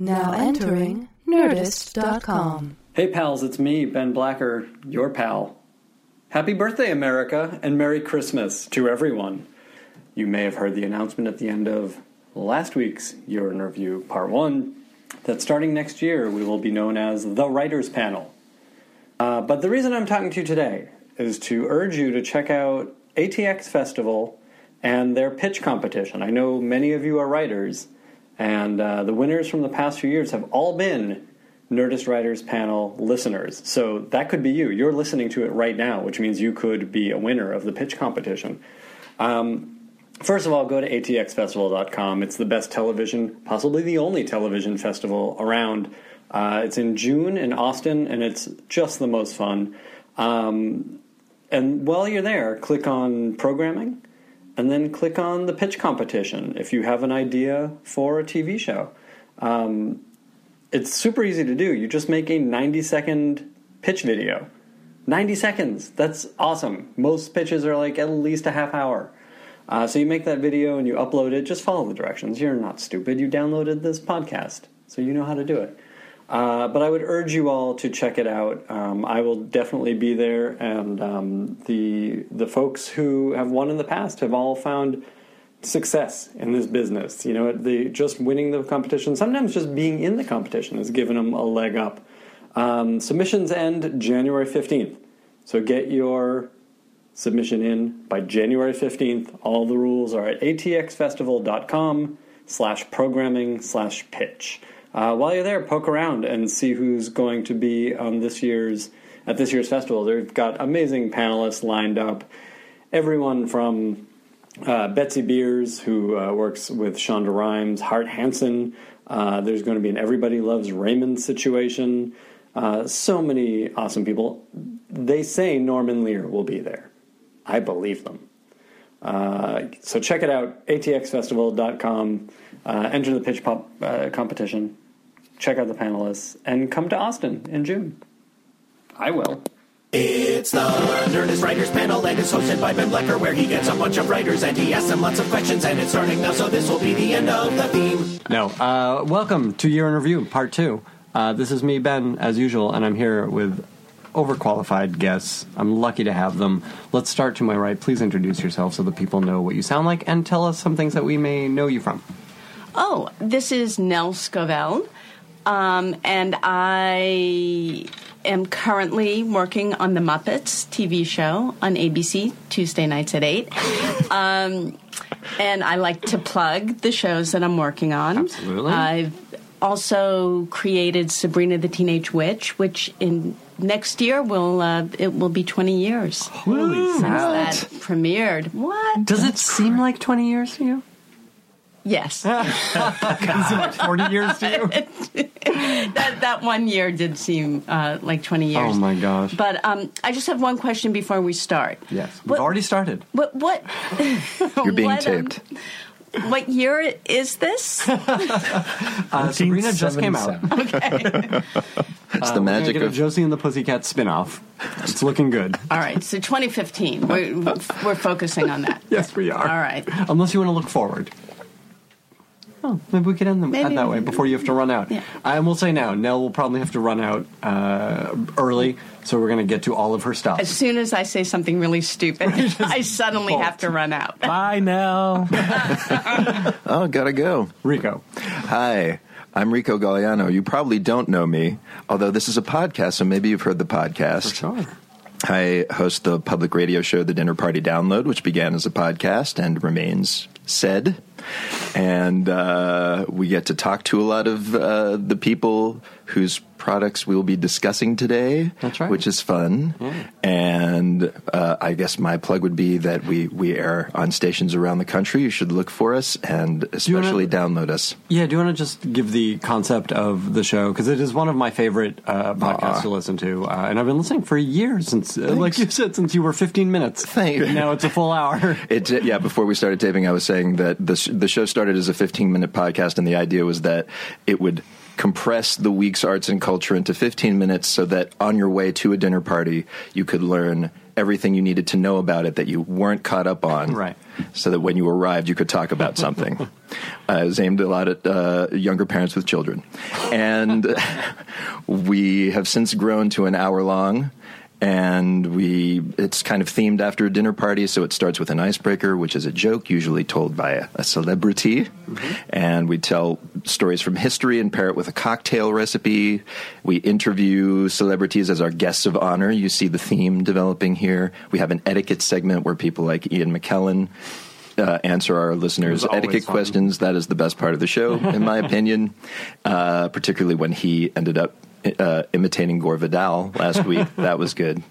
Now entering Nerdist.com. Hey pals, it's me, Ben Blacker, your pal. Happy birthday, America, and Merry Christmas to everyone. You may have heard the announcement at the end of last week's Year in Review Part 1 that starting next year we will be known as the Writers Panel. Uh, but the reason I'm talking to you today is to urge you to check out ATX Festival and their pitch competition. I know many of you are writers, and uh, the winners from the past few years have all been Nerdist Writers Panel listeners. So that could be you. You're listening to it right now, which means you could be a winner of the pitch competition. Um, First of all, go to atxfestival.com. It's the best television, possibly the only television festival around. Uh, it's in June in Austin, and it's just the most fun. Um, and while you're there, click on programming, and then click on the pitch competition if you have an idea for a TV show. Um, it's super easy to do. You just make a 90 second pitch video. 90 seconds. That's awesome. Most pitches are like at least a half hour. Uh, so you make that video and you upload it. Just follow the directions. You're not stupid. You downloaded this podcast, so you know how to do it. Uh, but I would urge you all to check it out. Um, I will definitely be there, and um, the the folks who have won in the past have all found success in this business. You know, the just winning the competition, sometimes just being in the competition has given them a leg up. Um, submissions end January fifteenth, so get your submission in by January 15th. All the rules are at atxfestival.com slash programming slash pitch. Uh, while you're there, poke around and see who's going to be on this year's at this year's festival. They've got amazing panelists lined up. Everyone from uh, Betsy Beers, who uh, works with Shonda Rhimes, Hart Hanson. Uh, there's going to be an Everybody Loves Raymond situation. Uh, so many awesome people. They say Norman Lear will be there. I believe them. Uh, so check it out, atxfestival.com. Uh, enter the pitch pop uh, competition. Check out the panelists and come to Austin in June. I will. It's the Nerdist Writers Panel, and it's hosted by Ben Blacker, where he gets a bunch of writers and he asks them lots of questions. And it's starting now, so this will be the end of the theme. No. Uh, welcome to Year in Review, Part 2. Uh, this is me, Ben, as usual, and I'm here with overqualified guests. I'm lucky to have them. Let's start to my right. Please introduce yourself so that people know what you sound like and tell us some things that we may know you from. Oh, this is Nell Scovell, um, and I am currently working on the Muppets TV show on ABC Tuesday nights at 8. Um, and I like to plug the shows that I'm working on. Absolutely. I've also created Sabrina the Teenage Witch, which in next year will uh, it will be 20 years Holy since that premiered. What? Does it seem like 20 years to you? Yes. Does it 40 years to you? that that one year did seem uh, like 20 years. Oh my gosh. But um, I just have one question before we start. Yes. We've What- already started. What what? You're being what, um, taped. What year is this? Uh, Sabrina just came out. It's the magic gonna get a of Josie and the Pussycat spin-off. It's looking good. All right, so 2015. We're, we're focusing on that. Yes, we are. All right. Unless you want to look forward. Oh, maybe we could end them Maybe. that way before you have to run out. Yeah. I will say now, Nell will probably have to run out uh, early, so we're going to get to all of her stuff. As soon as I say something really stupid, I suddenly bolt. have to run out. Bye now. oh, gotta go. Rico. Hi, I'm Rico Gagliano. You probably don't know me, although this is a podcast, so maybe you've heard the podcast. Sure. I host the public radio show, The Dinner Party Download, which began as a podcast and remains said. And uh, we get to talk to a lot of uh, the people whose products we will be discussing today. That's right. Which is fun. And uh, I guess my plug would be that we, we air on stations around the country. You should look for us and wanna- especially download us. Yeah, do you want to just give the concept of the show? Because it is one of my favorite uh, podcasts to listen to. Uh, and I've been listening for years, since, uh, like you said, since you were 15 minutes. Thank you. Now it's a full hour. It yeah. Before we started taping, I was saying that the the show started as a 15 minute podcast, and the idea was that it would compress the week's arts and culture into 15 minutes, so that on your way to a dinner party, you could learn everything you needed to know about it that you weren't caught up on. Right. So that when you arrived, you could talk about something. Uh, it was aimed a lot at uh, younger parents with children. And we have since grown to an hour long. And we, it's kind of themed after a dinner party, so it starts with an icebreaker, which is a joke usually told by a, a celebrity. And we tell stories from history and pair it with a cocktail recipe. We interview celebrities as our guests of honor. You see the theme developing here. We have an etiquette segment where people like Ian McKellen uh, answer our listeners' etiquette fun. questions. That is the best part of the show, in my opinion. Uh, particularly when he ended up uh, imitating Gore Vidal last week. that was good,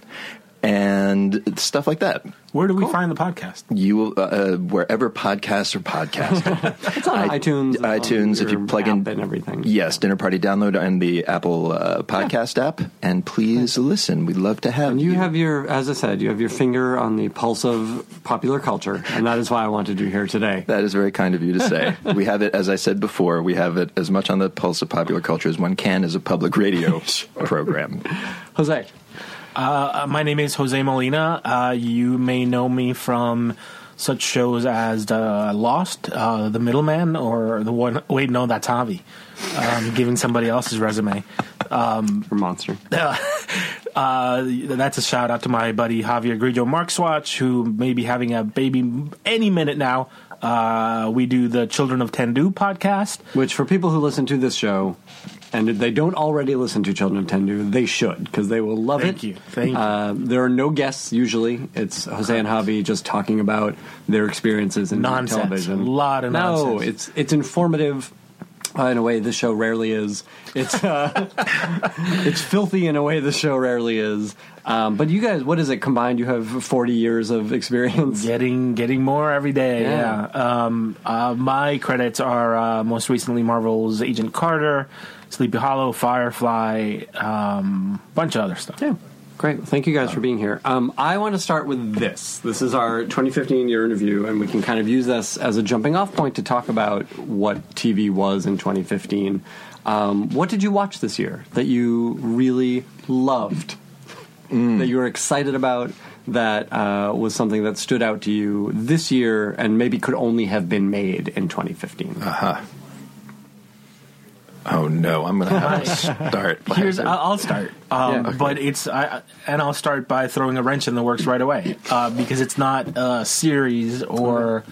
and stuff like that. Where do we find the podcast? You uh, uh, wherever podcasts are podcast. It's on I- iTunes. on iTunes. If you plug in and everything. Yes, Dinner Party download and the Apple uh, podcast app, and please listen. We'd love to have And you have your, as I said, you have your finger on the pulse of popular culture, and that is why I wanted you here today. That is very kind of you to say. we have it, as I said before, we have it as much on the pulse of popular culture as one can as a public radio program. Jose, Uh, my name is Jose Molina. Uh, you may know me from such shows as uh, Lost, uh, The Middleman, or the one. Wait, no, that's Javi. Um, giving somebody else's resume. for Monster. Uh, that's a shout out to my buddy Javier Grillo Marxuach, who may be having a baby any minute now. Uh, we do the Children of Tendu podcast. Which, for people who listen to this show, and if they don't already listen to Children of Tendu, they should because they will love it. Thank it. you. Thank you. Uh, there are no guests usually. It's Jose and Javi just talking about their experiences in Nonsense. television. A lot of no, nonsense. it's it's informative. Uh, in a way, the show rarely is. It's uh, it's filthy in a way the show rarely is. Um, but you guys, what is it combined? You have forty years of experience. Getting getting more every day. Yeah. Yeah. Um, uh, my credits are uh, most recently Marvel's Agent Carter, Sleepy Hollow, Firefly, um, bunch of other stuff. Yeah. Great. Thank you guys for being here. Um, I want to start with this. This is our 2015 Year in Review, and we can kind of use this as a jumping off point to talk about what TV was in 2015. Um, what did you watch this year that you really loved, that you were excited about, that uh, was something that stood out to you this year and maybe could only have been made in 2015? Oh no, I'm going to have to start. Here's I'll start, um, Yeah. Okay. but it's I, and I'll start by throwing a wrench in the works right away uh, because it's not a series or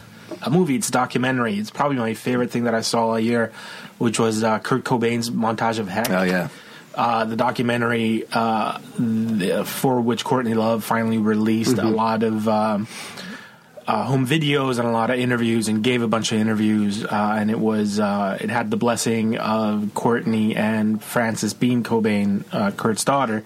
a movie; it's a documentary. It's probably my favorite thing that I saw all year, which was uh, Kurt Cobain's montage of Heck. oh yeah. uh, the documentary uh, for which Courtney Love finally released a lot of um, uh, home videos and a lot of interviews and gave a bunch of interviews uh, and it was uh, it had the blessing of Courtney and Frances Bean Cobain, uh, Kurt's daughter,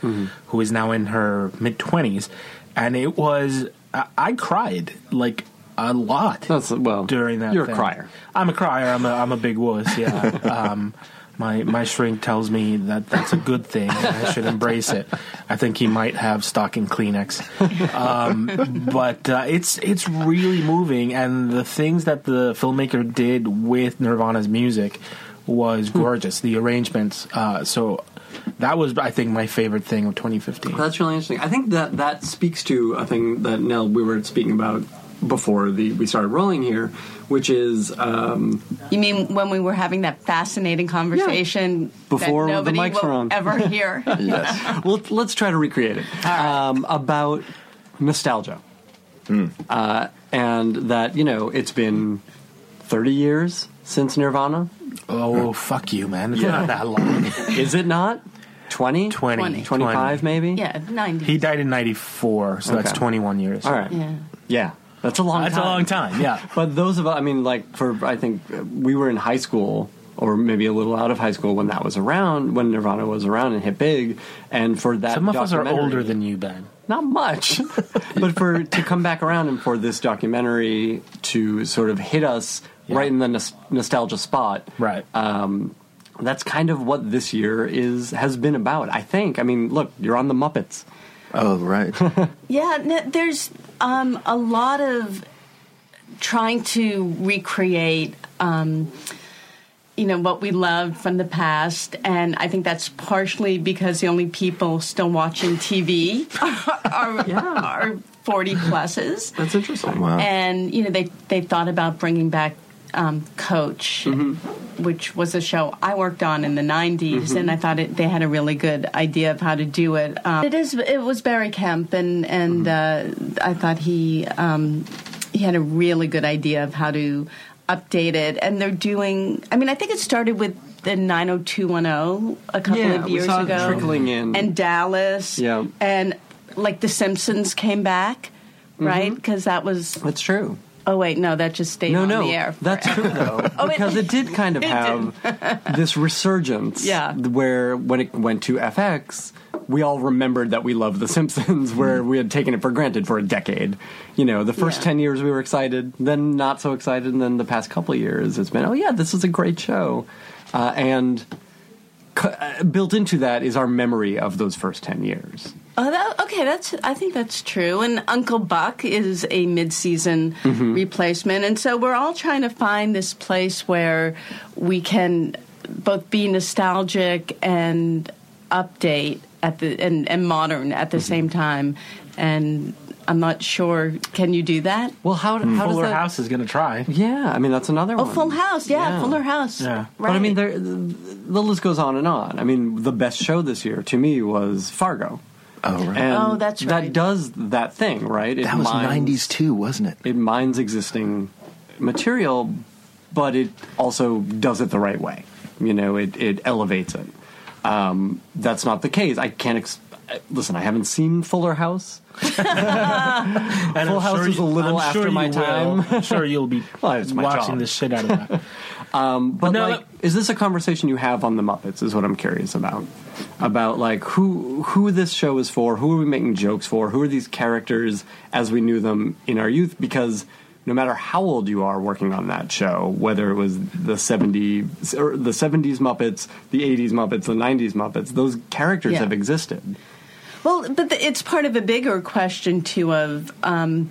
who is now in her mid twenties, and it was I, I cried like a lot That's well during that. You're thing. a crier. I'm a crier. I'm a I'm a big wuss. Yeah. um, my my shrink tells me that that's a good thing. and I should embrace it. I think he might have stocking Kleenex. Um, but uh, it's it's really moving, and the things that the filmmaker did with Nirvana's music was gorgeous. The arrangements. Uh, so that was, I think, my favorite thing of 2015. That's really interesting. I think that that speaks to a thing that Nell we were speaking about before the we started rolling here, which is um, You mean when we were having that fascinating conversation Before the that nobody mics were on. ever hear? Yes. well, let's try to recreate it um, about nostalgia, uh, and that you know it's been thirty years since Nirvana. Oh fuck you, man! It's not that long. Is it not? 20? 20, 20. 25 maybe? yeah, 90. He died in '94, so that's 21 years. All right. Yeah. Yeah. That's a long That's time. a long time. Yeah. But those of us, I mean, like for I think uh, we were in high school or maybe a little out of high school when that was around, when Nirvana was around and hit big, and for that Some of us are older than you, Ben. not much, but for to come back around and for this documentary to sort of hit us Yeah. right in the nos- nostalgia spot, Right. Um, that's kind of what this year is has been about. I think. I mean, look, you're on the Muppets. Oh right. Yeah, no, there's um, a lot of trying to recreate, um, you know, what we loved from the past, and I think that's partially because the only people still watching TV are, are forty pluses. That's interesting. Wow. and you know they they thought about bringing back um, Coach, Mm-hmm. which was a show I worked on in the 90s, and I thought it, they had a really good idea of how to do it. Um, it is. It was Barry Kemp, and and Mm-hmm. uh, I thought he um, he had a really good idea of how to update it. And they're doing. I mean, I think it started with the 90210 a couple Yeah, of we years saw it ago, trickling in. and Dallas, Yeah. and like The Simpsons came back, Mm-hmm. right? Because that was. That's true. Oh wait, no, that just stayed No, on no, the air. that's true though, Oh, it- because it, did kind of have this resurgence. Yeah. where when it went to FX, we all remembered that we loved The Simpsons, where we had taken it for granted for a decade. You know, the first Yeah. ten years we were excited, then not so excited, and then the past couple of years it's been, oh yeah, this is a great show, uh, and. uh, Built into that is our memory of those first ten years. Oh, that, okay. That's. I think that's true. And Uncle Buck is a mid-season Mm-hmm. replacement, and so we're all trying to find this place where we can both be nostalgic and update at the and, and modern at the Mm-hmm. same time. And I'm not sure. Can you do that? Well, how, how does Fuller that? House is going to try. Yeah, I mean that's another Oh, one. Full House. Yeah, Yeah. Fuller House. Yeah. Right. But I mean, there, the list goes on and on. I mean, the best show this year to me was Fargo. Oh, right. And Oh, that's right. That does that thing, right? It that was mines- 90s too, wasn't it? It mines existing material, but it also does it the right way. You know, it, it elevates it. Um, that's not the case. I can't. Ex- listen, I haven't seen Fuller House. And Full I'm House is a little I'm after sure my time. I'm sure you'll be Well, it's watching job. the shit out of that. But No, like, is this a conversation you have on the Muppets? Is what I'm curious about. About like who who this show is for, who are we making jokes for, who are these characters as we knew them in our youth? Because no matter how old you are working on that show, whether it was the 70s or the 70s Muppets, the 80s Muppets, the 90s Muppets, those characters Yeah. have existed. Well, but the, it's part of a bigger question too. Of um,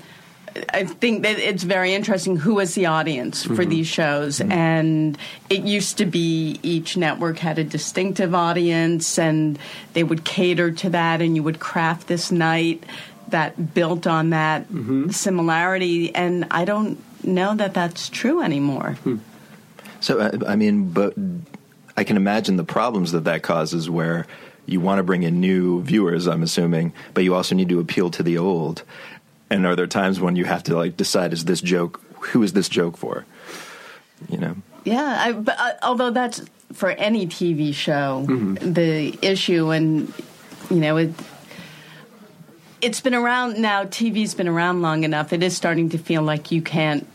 I think that it's very interesting who is the audience for Mm-hmm. these shows, and it used to be each network had a distinctive audience, and they would cater to that, and you would craft this night that built on that Mm-hmm. similarity. And I don't know that that's true anymore. Hmm. So, uh, I mean, but I can imagine the problems that that causes where you want to bring in new viewers, I'm assuming, but you also need to appeal to the old. And are there times when you have to like decide is this joke who is this joke for? You know. Yeah, I, but uh, although that's for any TV show, Mm-hmm. the issue, and you know, it it's been around now. TV's been around long enough. It is starting to feel like you can't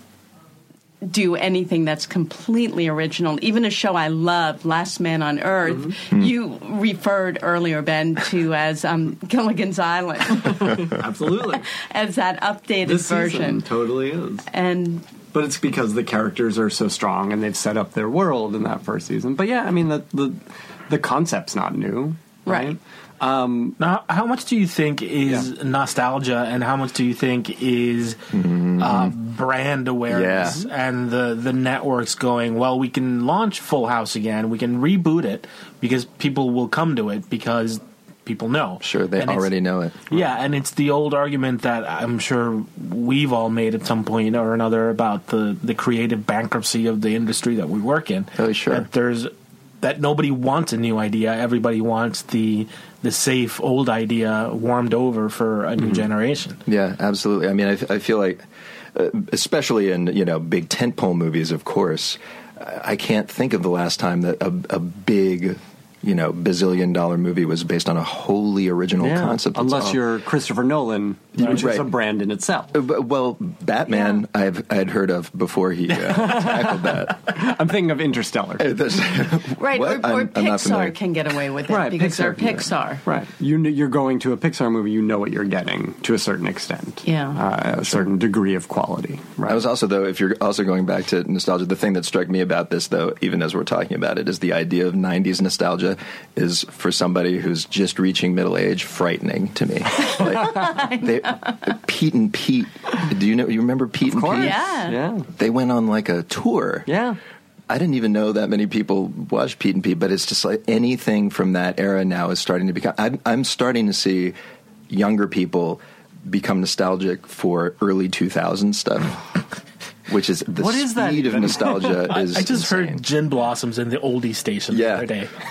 do anything that's completely original. Even a show I love, Last Man on Earth, Mm-hmm. you referred earlier, Ben, to as um, Gilligan's Island, Absolutely. as that updated this version. totally is. And But it's because the characters are so strong and they've set up their world in that first season. But yeah, I mean the the, the concept's not new, right? Right. Now, how much do you think is Yeah. nostalgia, and how much do you think is uh, brand awareness Yeah. and the the networks going? Well, we can launch Full House again. We can reboot it because people will come to it because people know. Sure, they And already know it. Yeah, and it's the old argument that I'm sure we've all made at some point or another about the, the creative bankruptcy of the industry that we work in. Oh, sure. That there's that nobody wants a new idea. Everybody wants the the safe old idea warmed over for a new Mm-hmm. generation. Yeah, absolutely. I mean, I, I feel like, uh, especially in you know big tentpole movies, of course, I can't think of the last time that a, a big, you know, bazillion dollar movie was based on a wholly original Yeah, concept. Unless all- you're Christopher Nolan, which is Right. a brand in itself. Uh, but- Well, Batman, I've I had heard of before he uh, tackled that. I'm thinking of Interstellar. Uh, that's- right, What? or, or I'm- I'm. Pixar can get away with it Right, because they're Pixar, Pixar. Right. You kn- you're going to a Pixar movie, you know what you're getting to a certain extent. Yeah. Uh, a certain degree of quality. Right. I was also though, if you're also going back to nostalgia, the thing that struck me about this though, even as we're talking about it, is the idea of '90s nostalgia is for somebody who's just reaching middle age, frightening to me. Like, they, Pete and Pete, do you know? You remember Pete and Of course. Pete? Yeah. Yeah. They went on like a tour. Yeah. I didn't even know that many people watched Pete and Pete, but it's just like anything from that era now is starting to become. I'm, I'm starting to see younger people become nostalgic for early 2000s stuff. which is the What is that speed of nostalgia I, is. I just insane. heard Gin Blossoms in the oldie station Yeah. the other day.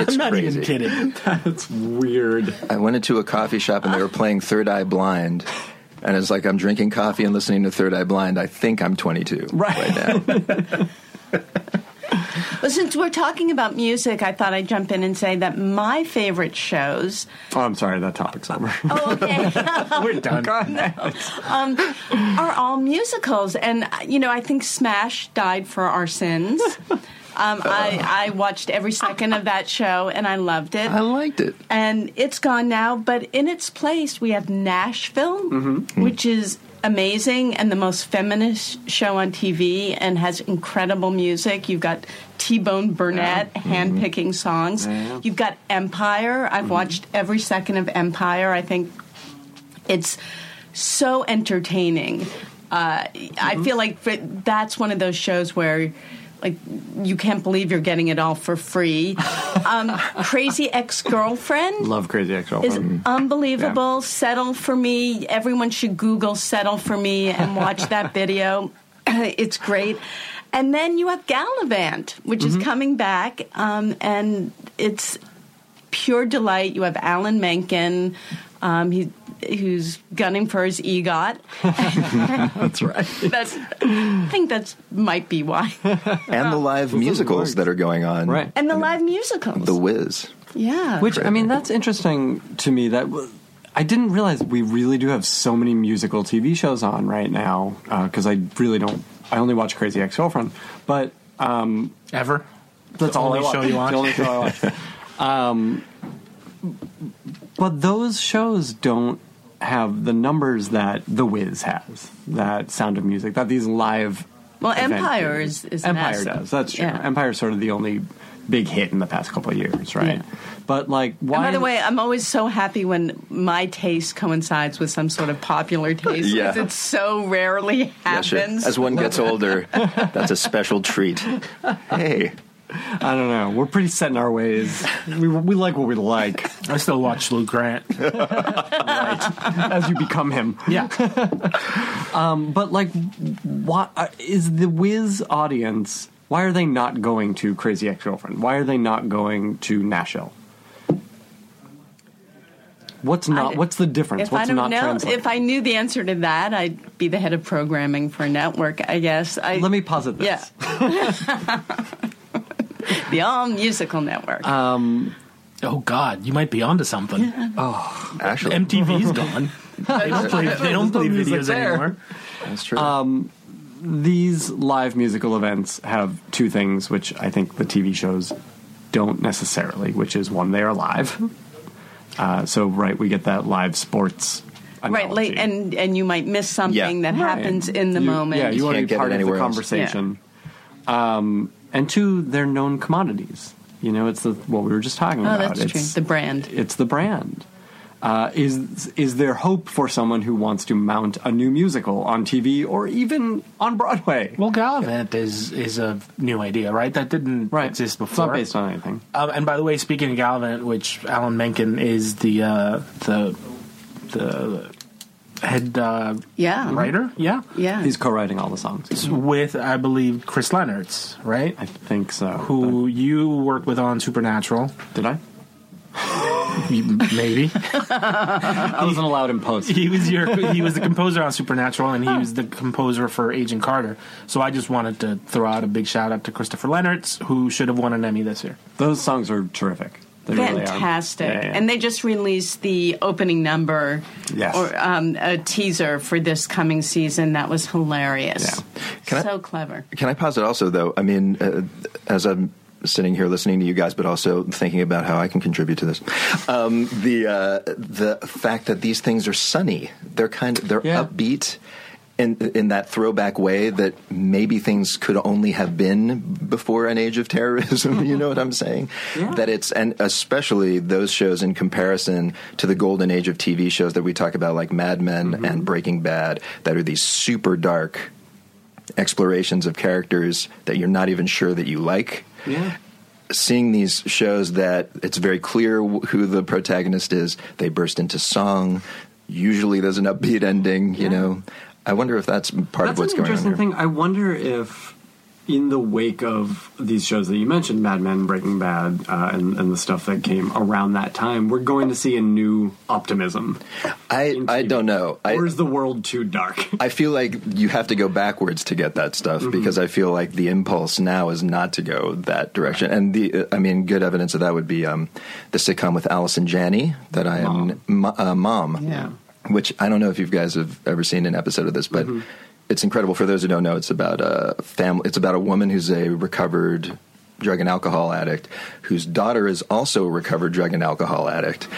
It's I'm not crazy. even kidding. That's weird. I went into a coffee shop and they were playing Third Eye Blind. And it's like I'm drinking coffee and listening to Third Eye Blind. I think I'm 22 Right. now. Well, since we're talking about music, I thought I'd jump in and say that my favorite shows. Oh, I'm sorry, that topic's over. Oh, okay. We're done. are all musicals, and uh, you know, I think Smash died for our sins. Um, I, I watched every second of that show, and I loved it. I liked it. and it's gone now. But in its place, we have Nashville, which is amazing and the most feminist show on TV, and has incredible music. You've got T Bone Burnett mm-hmm. handpicking songs. You've got Empire. I've mm-hmm. watched every second of Empire. I think it's so entertaining. Uh, I mm-hmm. feel like for, that's one of those shows where. Like you can't believe you're getting it all for free. Um, Crazy Ex Girlfriend Love Crazy Ex-Girlfriend. Is unbelievable. Settle for me. Everyone should Google "settle for me" and watch that video. it's great. And then you have Galavant, which is coming back, um, and it's pure delight. You have Alan Menken, um, he, who's gunning for his EGOT. That's right. That's, I think that's might be why. And the live musicals that are going on. Right. And the live musicals. The Wiz. yeah. Which I mean, that's interesting to me. That I didn't realize we really do have so many musical TV shows on right now because I really don't. I only watch Crazy Ex-Girlfriend, but um, Ever? that's The all only I watch. show you watch? The only show I watch. um, but those shows don't have the numbers that The Wiz has, that Sound of Music, that these live. Well, Empire series. is- is Empire massive. does. That's true. Yeah. Empire's sort of the only big hit in the past couple of years, right? Yeah. But like, why? And by the way, I'm always so happy when my taste coincides with some sort of popular taste Yeah. because it so rarely Yeah, sure. happens. As one gets older, that's a special treat. Hey. I don't know. We're pretty set in our ways. We, we like what we like I still watch Lou Grant. as you become him. Yeah. But like, what uh, is the Wiz audience? Why are they not going to Crazy Ex-Girlfriend? Why are they not going to Nashville? What's not? I- what's the difference? if what's I don't not know, if I knew the answer to that, I'd be the head of programming for a network. I guess. I, Let me posit this. Yeah. the all musical network. Uh, Oh God, you might be onto something. Actually, MTV's gone. They don't play, they don't play There's no music videos there. anymore. that's true. Um, These live musical events have two things, which I think the TV shows don't necessarily. Which is one, they are live. Uh, so right, we get that live sports. right, late, and and you might miss something Yeah. that Right. happens in the You- moment. Yeah, you want to be get part of the anywhere else. conversation. Um, and two, they're known commodities. You know, it's the what we were just talking oh, about. that's true. It's, The brand. it's the brand. Uh, is is there hope for someone who wants to mount a new musical on TV or even on Broadway? Well, Galavant is is a new idea, right? That didn't right, exist It's before. not based on anything. Um, and by the way, speaking of Galavant, which Alan Menken is the uh, the the head uh, Yeah. writer, yeah, Yeah. He's co-writing all the songs. with I believe Chris Lennertz, right? I think so. Who you worked with on Supernatural? did I? Maybe I wasn't allowed in post. he was your he was the composer on Supernatural, and he was the composer for Agent Carter. So I just wanted to throw out a big shout out to Christopher Lennertz, who should have won an Emmy this year. Those songs are terrific. They really. Fantastic. Yeah, yeah. And they just released the opening number Yes. or um, a teaser for this coming season. That was hilarious. Yeah. Can I- so clever. Can I posit also, though? I mean, uh, as I'm sitting here listening to you guys, but also thinking about how I can contribute to this, um, the uh, the fact that these things are sunny, they're kind of they're Yeah. upbeat. In, in that throwback way that maybe things could only have been before an age of terrorism, you know what I'm saying? Yeah. That it's and especially those shows in comparison to the golden age of TV shows that we talk about, like Mad Men mm-hmm. and Breaking Bad, that are these super dark explorations of characters that you're not even sure that you like. Yeah. Seeing these shows that it's very clear who the protagonist is, they burst into song. Usually there's an upbeat ending, you Yeah. know. I wonder if that's part of what's going on. That's an interesting thing. I wonder if, in the wake of these shows that you mentioned, Mad Men, Breaking Bad, uh, and, and the stuff that came around that time, we're going to see a new optimism. I I don't know. I, or is the world too dark? I feel like you have to go backwards to get that stuff Mm-hmm. because I feel like the impulse now is not to go that direction. And the, I mean, good evidence of that would be um, the sitcom with Allison Janney that I am, Mo- uh, Mom. Yeah. Which I don't know if you guys have ever seen an episode of this, but Mm-hmm. it's incredible. For those who don't know, it's about a family. It's about a woman who's a recovered drug and alcohol addict whose daughter is also a recovered drug and alcohol addict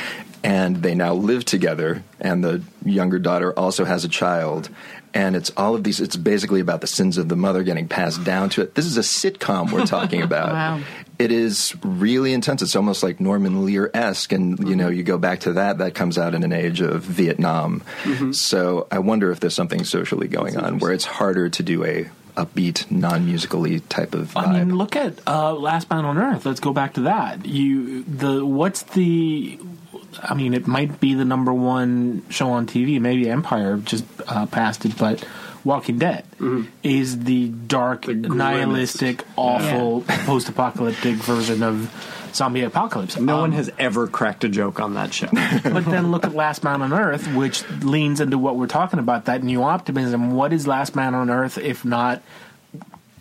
and they now live together and the younger daughter also has a child and it's all of these it's basically about the sins of the mother getting passed down to it this is a sitcom we're talking about Wow. It is really intense it's almost like norman lear-esque and you know you go back to that that comes out in an age of vietnam so i wonder if there's something socially going on where it's harder to do a upbeat non-musically type of vibe I mean, look at uh, Last Man on Earth. Let's go back to that. You the what's the? I mean, it might be the number one show on TV. Maybe Empire just uh, passed it, but Walking Dead is the dark, Mm-hmm. The nihilistic, awful, post-apocalyptic version of zombie apocalypse. No Um, one has ever cracked a joke on that show. but then look at Last Man on Earth, which leans into what we're talking about that new optimism. What is Last Man on Earth if not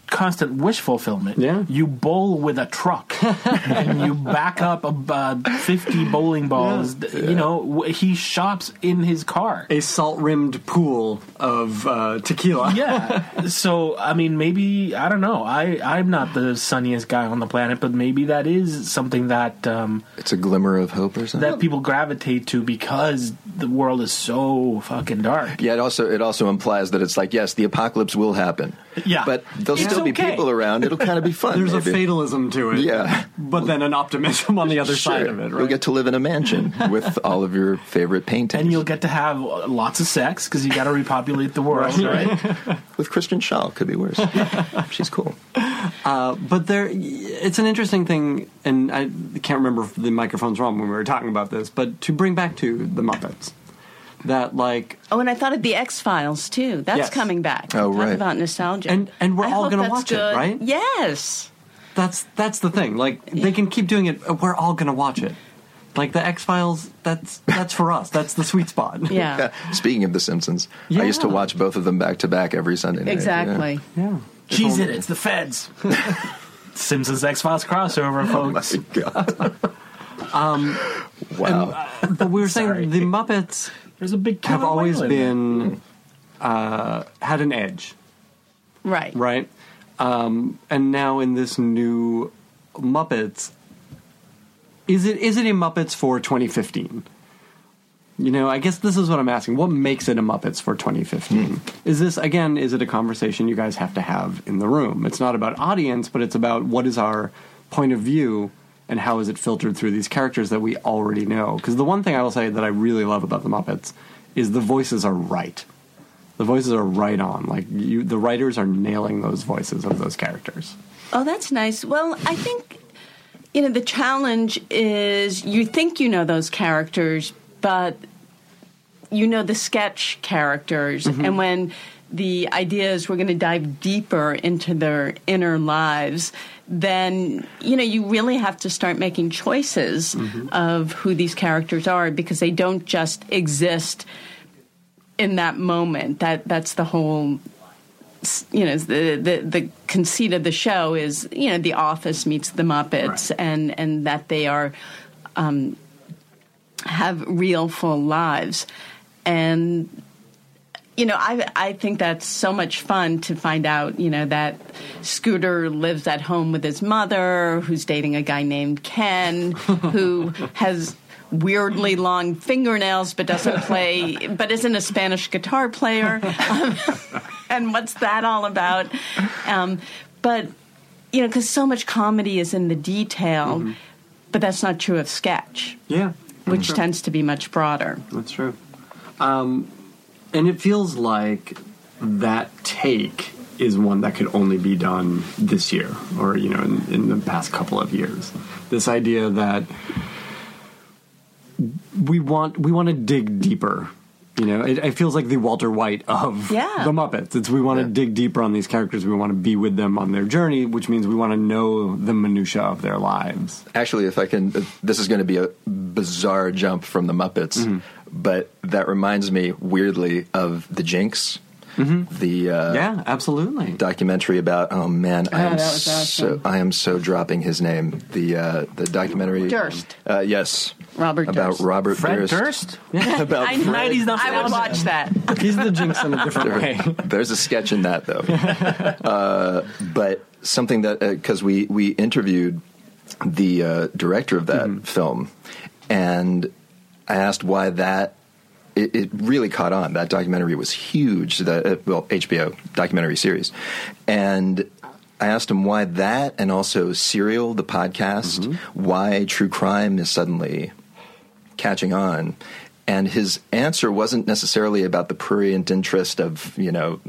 constant wish fulfillment? Yeah. You bowl with a truck and you back up about 50 bowling balls. You know, he shops in his car. a salt rimmed pool of uh, tequila. Yeah. So I mean, maybe I don't know. I I'm not the sunniest guy on the planet, but maybe that is something that um, it's a glimmer of hope or something that people gravitate to because the world is so fucking dark. Yeah, it also it also implies that it's like yes, the apocalypse will happen. Yeah. but there'll It's still be okay. people around. It'll kind of be fun. There's a fatalism to it. Yeah. But then an optimism on the other side of it, right? You'll get to live in a mansion with all of your favorite paintings. And you'll get to have lots of sex because you got to repopulate the world, right? with Kristen Schaal. Could be worse. She's cool. Uh, but there, it's an interesting thing, and I can't remember if the microphone's wrong when we were talking about this, but to bring back to the Muppets, that like, Oh, and I thought of the X Files too. That's Yes. coming back. Oh, Talk right. about nostalgia. And- and we're I all gonna that's watch it, right? Yes. that's that's the thing. Like they can keep doing it. We're all gonna watch it. Like the X Files, that's that's for us. That's the sweet spot. Yeah. Speaking of The Simpsons, I used to watch both of them back to back every Sunday night. Exactly. yeah. Cheese it, it's the feds. Simpsons X Files crossover, oh folks. Yeah. God. Um, wow. Uh, but we were saying the Muppets There's a big have always whale in there. been uh, had an edge. Right. right? Um, and now in this new Muppets, is it is it a Muppets for 2015? You know, I guess this is what I'm asking. What makes it a Muppets for 2015? Is this again? Is it a conversation you guys have to have in the room? It's not about audience, but it's about what is our point of view and how is it filtered through these characters that we already know. Because the one thing I will say that I really love about the Muppets is the voices are right. The voices are right on. Like you, the writers are nailing those voices of those characters. Oh, that's nice. Well, I think you know the challenge is you think you know those characters, but you know the sketch characters, mm-hmm. and when the idea is we're going to dive deeper into their inner lives, then you know you really have to start making choices of who these characters are because they don't just exist in that moment. That that's the whole you know the, the the conceit of the show is you know the office meets the muppets and and that they are um, have real full lives. And you know I I think that's so much fun to find out you know that Scooter lives at home with his mother who's dating a guy named Ken who has weirdly long fingernails but doesn't play but isn't a Spanish guitar player. Um, and what's that all about? Um, but you know because so much comedy is in the detail but that's not true of sketch Yeah, which tends to be much broader. That's true. Um, and it feels like that take is one that could only be done this year, or you know, in, in the past couple of years. This idea that we want we want to dig deeper You know, it, it feels like the Walter White of Yeah. the Muppets. It's we want to Yeah. dig deeper on these characters. We want to be with them on their journey, which means we want to know the minutia of their lives. Actually, if I can, uh, this is going to be a bizarre jump from the Muppets, Mm-hmm. But that reminds me weirdly of the Jinx, the uh, yeah, absolutely. documentary about. Oh man, I Oh, am that was so. I am so dropping his name. The uh, the documentary Durst. Uh, yes, Robert about Durst. Fred Fred Durst. Durst? about I, know. Fred. Nineties not I would watch that. He's the jinx in a different way. There's a sketch in that though, uh, but something that because we we interviewed the uh, director of that Mm-hmm. film, and I asked why that. It, it really caught on. That documentary was huge. The uh, well HBO documentary series, and I asked him why that, and also Serial, the podcast, Mm-hmm. why true crime is suddenly catching on. And his answer wasn't necessarily about the prurient interest of, you know,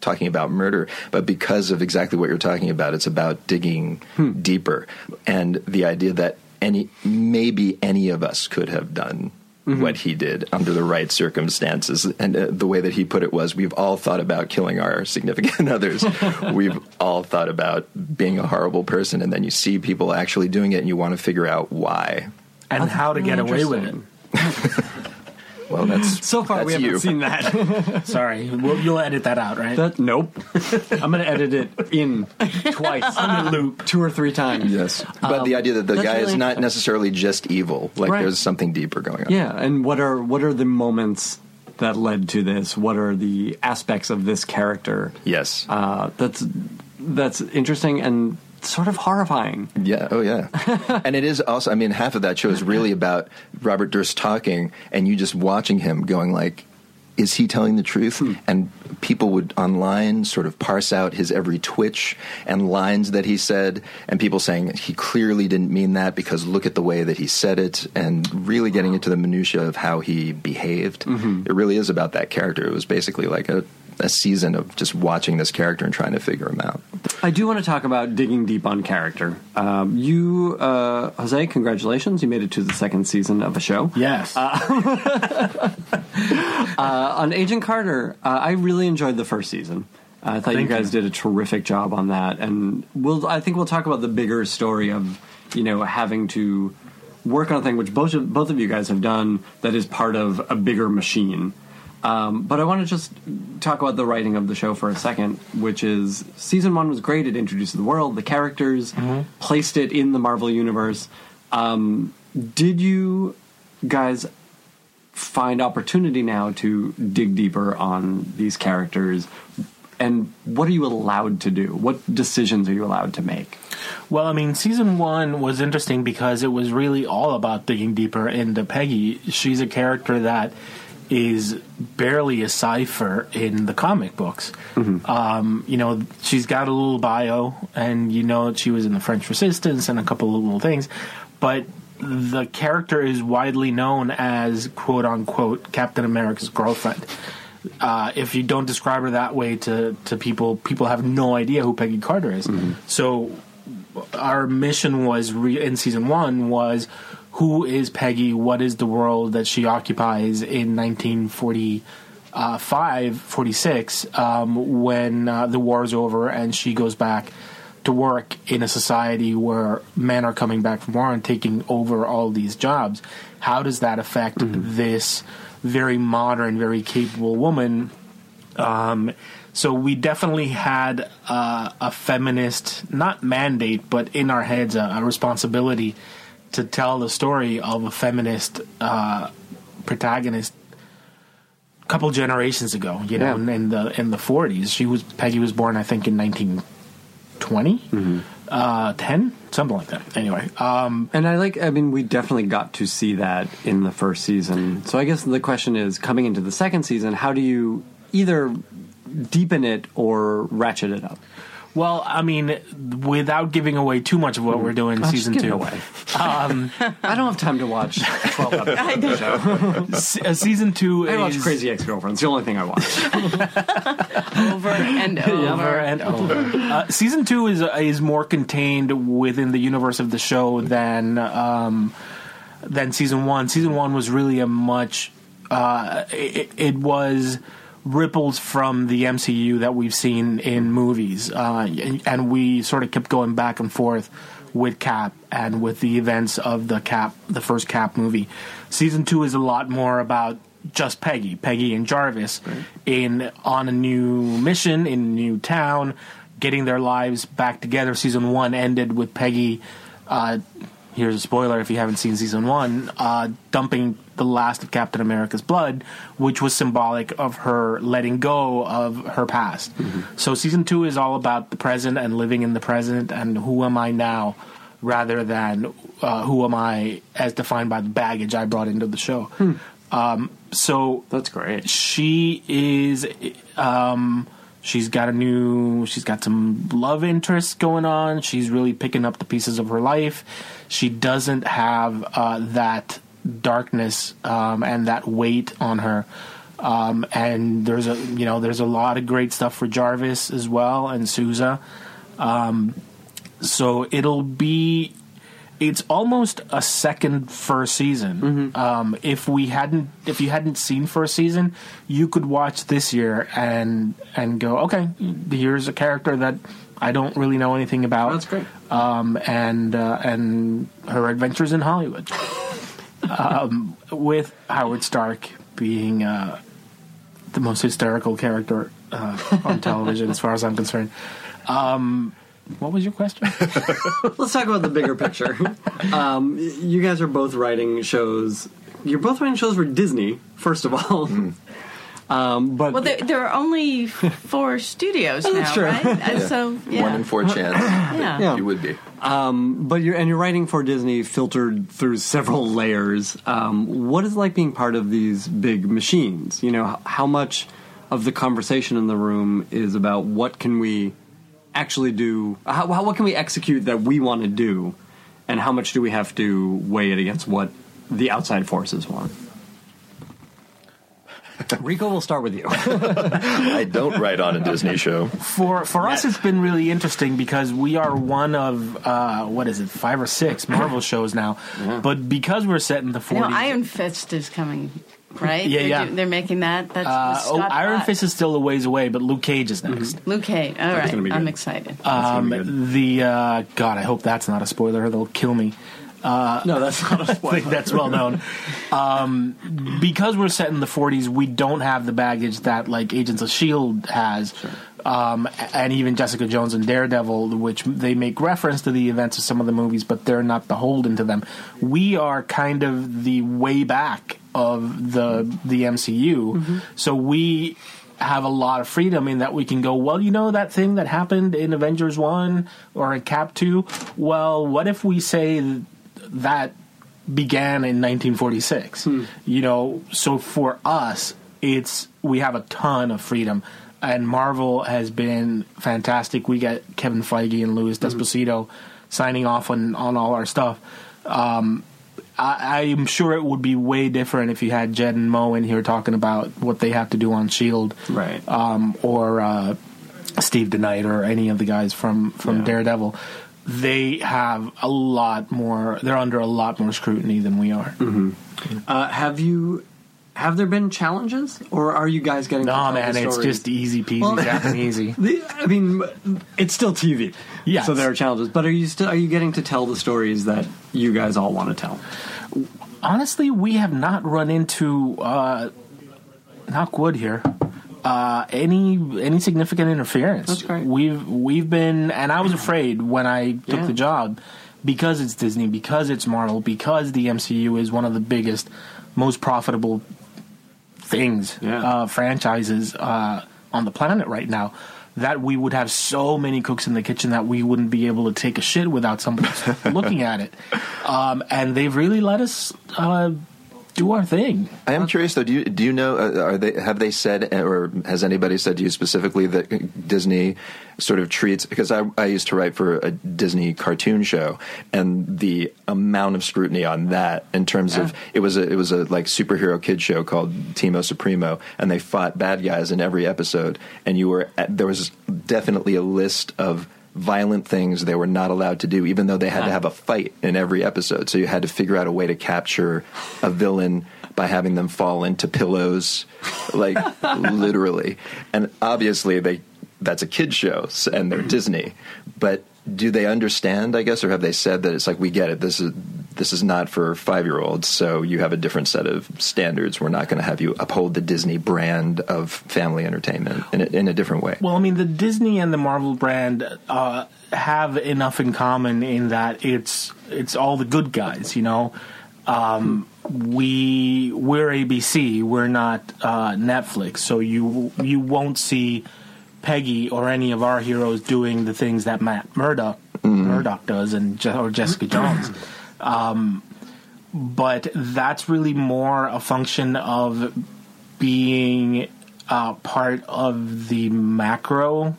talking about murder, but because of exactly what you're talking about. It's about digging deeper and the idea that any, maybe any of us could have done what he did under the right circumstances. And uh, the way that he put it was we've all thought about killing our significant others. we've all thought about being a horrible person. And then you see people actually doing it and you want to figure out why. and how to get away with it. Interesting. Well, that's So far, we haven't you. seen that. Sorry, we'll, you'll edit that out, right? that nope. I'm going to edit it in twice, on the loop, two or three times. Yes, but the idea that the guy really is not necessarily just evil; like Right. there's something deeper going on. Yeah, and what are what are the moments that led to this? What are the aspects of this character? Yes. Uh, that's that's interesting and sort of horrifying. yeah. Oh, yeah. and it is also. I mean, half of that show is really about Robert Durst talking, and you just watching him, going like, "Is he telling the truth?" Hmm. And people would online sort of parse out his every twitch and lines that he said, and people saying he clearly didn't mean that because look at the way that he said it, and really getting into the minutia of how he behaved. Mm-hmm. It really is about that character. It was basically like a. A season of just watching this character and trying to figure him out. I do want to talk about digging deep on character. Um, you, uh, Jose, congratulations! You made it to the second season of a show. yes. Uh, on Agent Carter, uh, I really enjoyed the first season. I thought you guys you. did a terrific job on that, and we'll. I think we'll talk about the bigger story of you know having to work on a thing which both of, both of you guys have done that is part of a bigger machine. Um, but I want to just talk about the writing of the show for a second, which is season one was great. It introduced the world, the characters, placed it in the Marvel universe. Um, did you guys find opportunity now to dig deeper on these characters? And what are you allowed to do? What decisions are you allowed to make? Well, I mean, season one was interesting because it was really all about digging deeper into Peggy. She's a character that is barely a cipher in the comic books. Um, you know, she's got a little bio, and you know she was in the French Resistance and a couple of little things, but the character is widely known as "quote unquote" Captain America's girlfriend. Uh, if you don't describe her that way to, to people, people have no idea who Peggy Carter is. So our mission was re- in season one was who is Peggy? What is the world that she occupies in 1945, 46, um, when uh, the war is over and she goes back to work in a society where men are coming back from war and taking over all these jobs. How does that affect this very modern, very capable woman um, so we definitely had uh, a feminist, not mandate, but in our heads, a, a responsibility to tell the story of a feminist uh, protagonist. A couple generations ago, you know, Yeah. in, in the in the forties, she was Peggy was born, I think, in nineteen uh, ten, something like that. Anyway, um, And I like, I mean, we definitely got to see that in the first season. So I guess the question is coming into the second season, how do you either deepen it or ratchet it up? Well, I mean, without giving away too much of what we're doing Gosh, season two, away. I don't have time to watch 12 episodes. of the show. se- uh, season two I is watch Crazy Ex Girlfriend. It's the only thing I watch. over and over. over and over. Uh, season two is is more contained within the universe of the show than um, than season one. Season one was really a much uh, it, it was ripples from the MCU that we've seen in movies, uh, and we sort of kept going back and forth with Cap and with the events of the Cap, the first Cap movie. Season two is a lot more about just Peggy, Peggy and Jarvis, in on a new mission in a new town, getting their lives back together. Season one ended with Peggy. Uh, here's a spoiler if you haven't seen season one, uh, dumping the last of Captain America's blood, which was symbolic of her letting go of her past. So season two is all about the present and living in the present and who am I now, rather than uh, who am I as defined by the baggage I brought into the show. Um, so That's great. she is um she's got a new she's got some love interests going on. She's really picking up the pieces of her life. She doesn't have uh that darkness um and that weight on her. Um and there's a you know there's a lot of great stuff for Jarvis as well and Sousa um so it'll be it's almost a second first season. Um, if we hadn't, if you hadn't seen first season, you could watch this year and and go, okay, here's a character that I don't really know anything about. That's great. Um, and uh, and her adventures in Hollywood, um, with Howard Stark being uh, the most hysterical character uh, on television, as far as I'm concerned. Um, what was your question? Let's talk about the bigger picture. um, you guys are both writing shows. You're both writing shows for Disney, first of all. Um, but Well, there, there are only four studios now, That's true. right? And so, yeah. One in four chance. yeah. Yeah. You would be. but you're and you're writing for Disney, filtered through several layers. Um, what is it like being part of these big machines? You know, how much of the conversation in the room is about what can we actually do? How, how what can we execute that we want to do, and how much do we have to weigh it against what the outside forces want? Rico, we'll start with you. I don't write on a Disney show. For for us, it's been really interesting because we are one of uh, what is it, five or six Marvel shows now. But because we're set in the I know forties, Iron Fist is coming, right? Yeah, they're, yeah. do- they're making that. That's uh, with oh, Scott Iron Platt. Fist is still a ways away, but Luke Cage is next. Luke Cage. All right, gonna be I'm excited. Um, That's gonna be the uh, God, I hope that's not a spoiler. They'll kill me. no, that's not a I think that's well known. Um, because we're set in the 40s, we don't have the baggage that like Agents of Shield has, um, and even Jessica Jones and Daredevil, which they make reference to the events of some of the movies, but they're not beholden to them. We are kind of the way back of the the MCU, so we have a lot of freedom in that we can go, well, you know that thing that happened in Avengers 1 or in Cap 2? Well, what if we say that began in 1946? You know, so for us, it's we have a ton of freedom. And Marvel has been fantastic. We get Kevin Feige and Louis D'Esposito signing off on, on all our stuff. Um, I, I'm sure it would be way different if you had Jed and Mo in here talking about what they have to do on Shield, Right. Um, or uh, Steve DeKnight or any of the guys from from Yeah. Daredevil. They have a lot more. They're under a lot more scrutiny than we are. Uh, have you? Have there been challenges, or are you guys getting? No, man, it's just easy peasy, Well- zapping easy. The, I mean, it's still TV. yeah. So there are challenges, but are you still are you getting to tell the stories that you guys all want to tell? honestly, we have not run into uh, knock wood here. Uh, any any significant interference? That's great. We've we've been, and I was afraid when I took Yeah. the job because it's Disney, because it's Marvel, because the MCU is one of the biggest, most profitable things, Yeah. uh, franchises uh, on the planet right now. That we would have so many cooks in the kitchen that we wouldn't be able to take a shit without somebody looking at it. Um, and they've really let us uh, do our thing. I am curious though. Do you do you know? Uh, are they have they said or has anybody said to you specifically that Disney sort of treats? Because I I used to write for a Disney cartoon show, and the amount of scrutiny on that in terms of it was a it was a like superhero kid show called Teamo Supremo, and they fought bad guys in every episode, and you were at, there was definitely a list of violent things they were not allowed to do, even though they had to have a fight in every episode. So you had to figure out a way to capture a villain by having them fall into pillows, like literally. And obviously, they that's a kid show, and they're mm-hmm. Disney. But do they understand? I guess, or have they said that it's like we get it? This is this is not for five year olds. So you have a different set of standards. We're not going to have you uphold the Disney brand of family entertainment in a, in a different way. Well, I mean, the Disney and the Marvel brand uh, have enough in common in that it's it's all the good guys. You know, um, we we're ABC, we're not uh, Netflix, so you you won't see Peggy or any of our heroes doing the things that Matt Murdock Murdoch does and or Jessica Jones. Um, but that's really more a function of being uh, part of the macro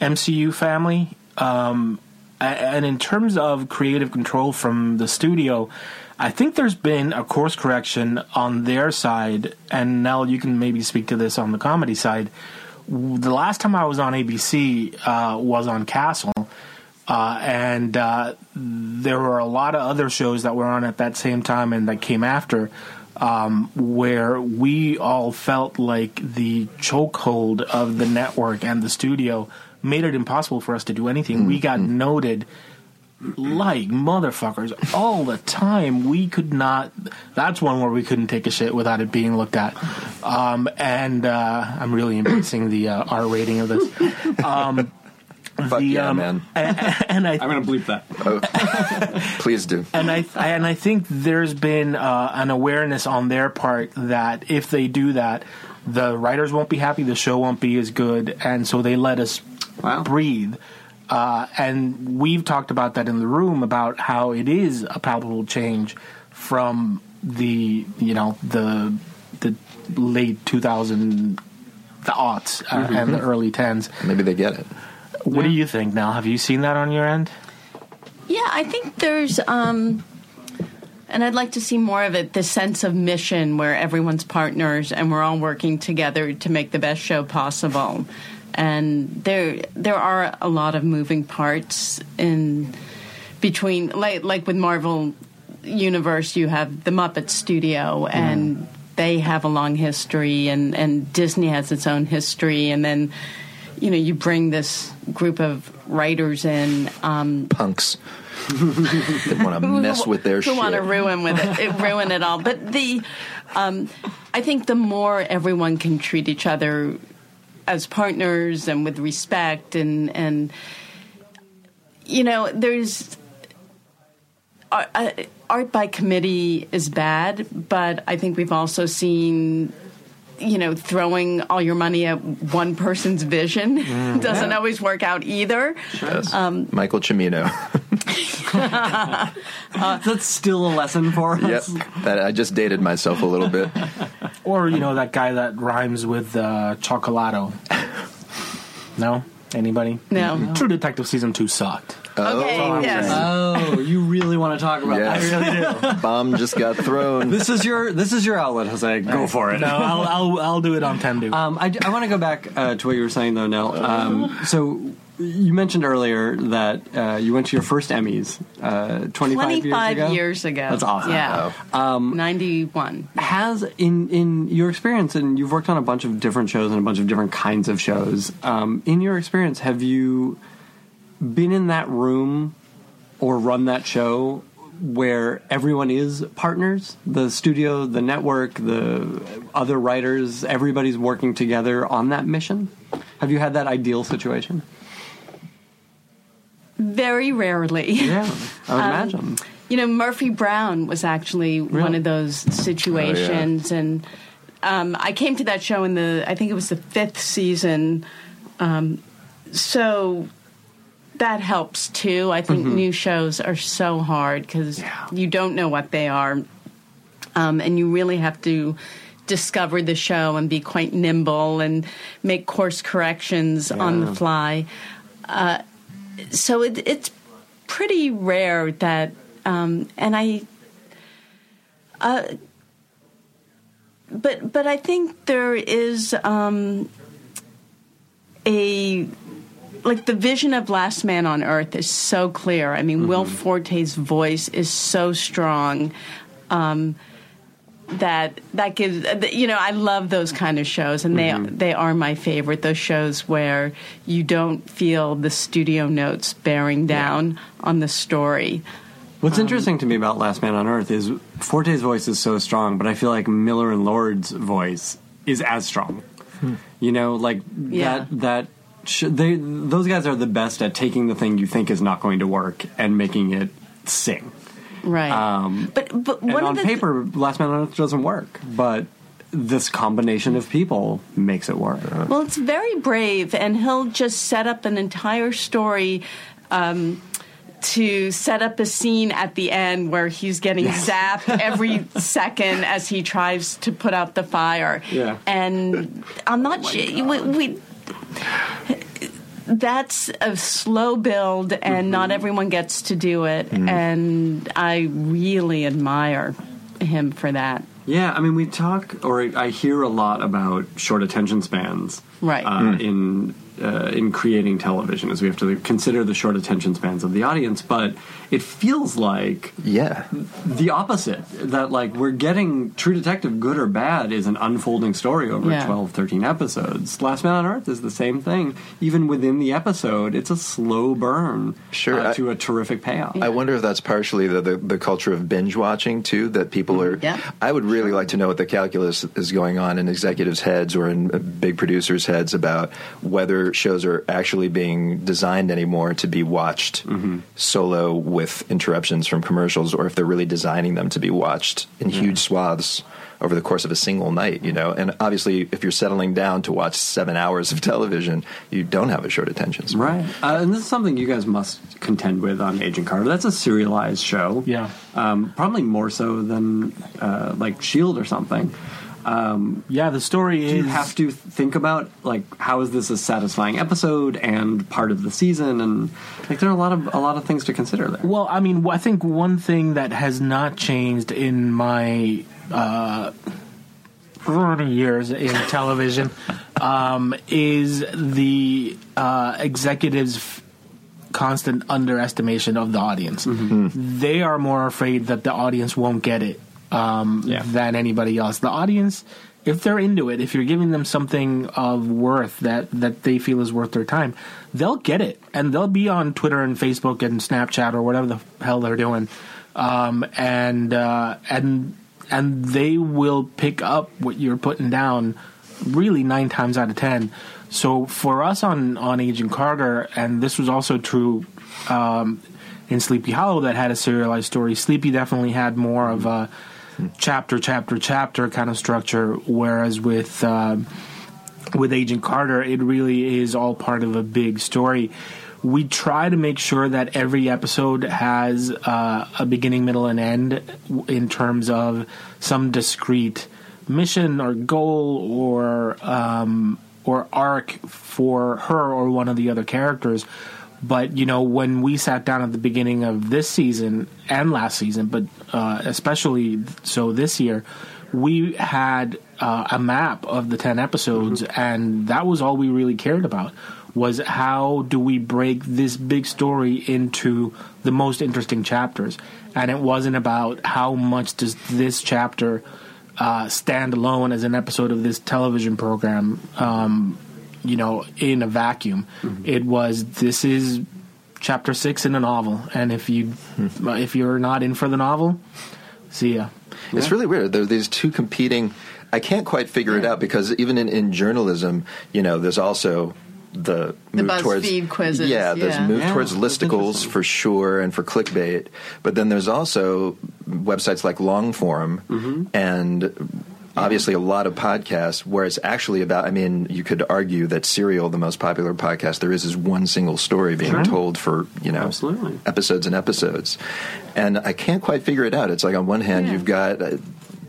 MCU family. Um, and in terms of creative control from the studio, I think there's been a course correction on their side. And Nell, you can maybe speak to this on the comedy side. The last time I was on ABC uh, was on Castle. Uh, and uh, there were a lot of other shows that were on at that same time and that came after, um, where we all felt like the chokehold of the network and the studio made it impossible for us to do anything. We got noted like motherfuckers all the time. We could not. That's one where we couldn't take a shit without it being looked at. Um, and uh, I'm really embracing the uh, R rating of this. Um, Fuck the, yeah, um, man! and, and I I'm going to bleep that. Please do. and I and I think there's been uh, an awareness on their part that if they do that, the writers won't be happy, the show won't be as good, and so they let us Wow. breathe. Uh, and we've talked about that in the room about how it is a palpable change from the you know the the late 2000 the aughts uh, and the early tens. Maybe they get it. What do you think now? Have you seen that on your end? Yeah, I think there's, um, and I'd like to see more of it. The sense of mission, where everyone's partners and we're all working together to make the best show possible. And there, there are a lot of moving parts in between, like, like with Marvel Universe, you have the Muppet Studio, and they have a long history, and and Disney has its own history, and then. You know, you bring this group of writers in, um, Punks. they want to mess with their who want to ruin with it, it, ruin it all. But the, um, I think the more everyone can treat each other as partners and with respect, and and you know, there's art, uh, art by committee is bad, but I think we've also seen. You know, throwing all your money at one person's vision doesn't always work out either. Yes. Um, Michael Cimino. That's still a lesson for yep. us. That I just dated myself a little bit. Or you know that guy that rhymes with uh, chocolato. No, anybody? No. True Detective season two sucked. Okay, Oh, yes. Oh, you really want to talk about Yes. that? I really do. Bomb just got thrown. This is your this is your outlet, Jose. Go for it. No, I'll I'll, I'll do it on Tendu. Um, I, want to go back uh, to what you were saying, though, Nell. Um, so you mentioned earlier that uh, you went to your first Emmys uh, 25, 25 years ago. years ago. That's awesome. Yeah. Um, 91. Has in in your experience, and you've worked on a bunch of different shows and a bunch of different kinds of shows. Um, in your experience, have you been in that room or run that show where everyone is partners? The studio, the network, the other writers, everybody's working together on that mission. Have you had that ideal situation? Very rarely. Yeah, I would Um, imagine. You know, Murphy Brown was actually one of those situations, and um, I came to that show in the I think it was the fifth season. Um, so that helps too. I think new shows are so hard because you don't know what they are, um, and you really have to discover the show and be quite nimble and make course corrections on the fly. Uh, so it, it's pretty rare that, um, and I. Uh, but but I think there is um, a like the vision of Last Man on Earth is so clear. I mean, Will Forte's voice is so strong. Um, that that gives uh, you know I love those kind of shows and they mm-hmm. they are my favorite those shows where you don't feel the studio notes bearing down on the story What's um, interesting to me about Last Man on Earth is Forte's voice is so strong, but I feel like Miller and Lord's voice is as strong. Hmm. You know, like Yeah. that that sh- they those guys are the best at taking the thing you think is not going to work and making it sing. Right Um, but but and one on of the paper, Last Man on Earth doesn't work, but this combination of people makes it work. Well, it's very brave, and he'll just set up an entire story. Um, to set up a scene at the end where he's getting zapped every second as he tries to put out the fire. Yeah. And I'm not sure. We, we, that's a slow build, and mm-hmm. not everyone gets to do it. Mm-hmm. And I really admire him for that. Yeah, I mean, we talk, or I hear a lot about short attention spans, Right. Uh, mm. In uh, in creating television, is we have to consider the short attention spans of the audience. But it feels like Yeah. the opposite. That like we're getting True Detective, good or bad, is an unfolding story over Yeah. 12, 13 episodes. Last Man on Earth is the same thing. Even within the episode, it's a slow burn Sure, uh, I- to a terrific payoff. I wonder if that's partially the, the, the culture of binge watching too. That people are. Yeah. I would really like to know what the calculus is going on in executives' heads or in uh, big producers' heads about whether shows are actually being designed anymore to be watched solo with interruptions from commercials, or if they're really designing them to be watched in huge swaths over the course of a single night. You know, and obviously, if you're settling down to watch seven hours of television, you don't have a short attention span. Right. Uh, and this is something you guys must contend with on Agent Carter. That's a serialized show. Yeah. Um, probably more so than uh, like Shield or something. Yeah, the story Do is. you have to think about like how is this a satisfying episode and part of the season and like there are a lot of a lot of things to consider there. Well, I mean, I think one thing that has not changed in my uh, 30 years in television um, is the uh, executives' f- constant underestimation of the audience. They are more afraid that the audience won't get it um, Yeah. than anybody else. The audience. If they're into it, if you're giving them something of worth that, that they feel is worth their time, they'll get it, and they'll be on Twitter and Facebook and Snapchat or whatever the hell they're doing, um, and uh, and and they will pick up what you're putting down, really nine times out of ten. So for us on on Agent Carter, and this was also true um, in Sleepy Hollow, that had a serialized story. Sleepy definitely had more of a chapter, chapter, chapter kind of structure, whereas with um, with Agent Carter, it really is all part of a big story. We try to make sure that every episode has uh, a beginning, middle, and end in terms of some discrete mission or goal or um, or arc for her or one of the other characters. But you know, when we sat down at the beginning of this season and last season, but uh, especially so this year, we had uh, a map of the 10 episodes and that was all we really cared about was how do we break this big story into the most interesting chapters? And it wasn't about how much does this chapter uh, stand alone as an episode of this television program um, you know in a vacuum. It was this is chapter six in a novel and if you if you're not in for the novel see ya It's really weird. There are these two competing. I can't quite figure it out because even in, in journalism, you know, there's also the, The move towards BuzzFeed quizzes, Yeah, there's yeah. move Yeah, towards listicles for sure and for clickbait. But then there's also websites like Longform Mm-hmm. and. Obviously, a lot of podcasts where it's actually about. I mean, you could argue that Serial, the most popular podcast there is, is one single story being Sure. told for you know Absolutely. episodes and episodes. And I can't quite figure it out. It's like on one hand, Yeah. you've got uh,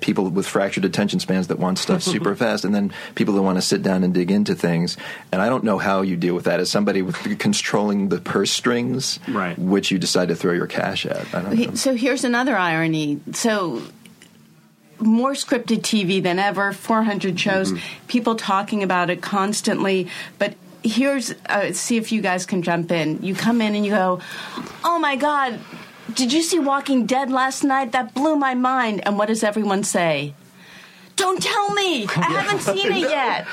people with fractured attention spans that want stuff super fast, and then people that want to sit down and dig into things. And I don't know how you deal with that as somebody with controlling the purse strings, Right. which you decide to throw your cash at. I don't know. So here's another irony. So more scripted TV than ever, 400 shows, people talking about it constantly. But here's, uh, see if you guys can jump in. You come in and you go, oh my God, did you see Walking Dead last night? That blew my mind. And what does everyone say? Don't tell me. I haven't seen it yet.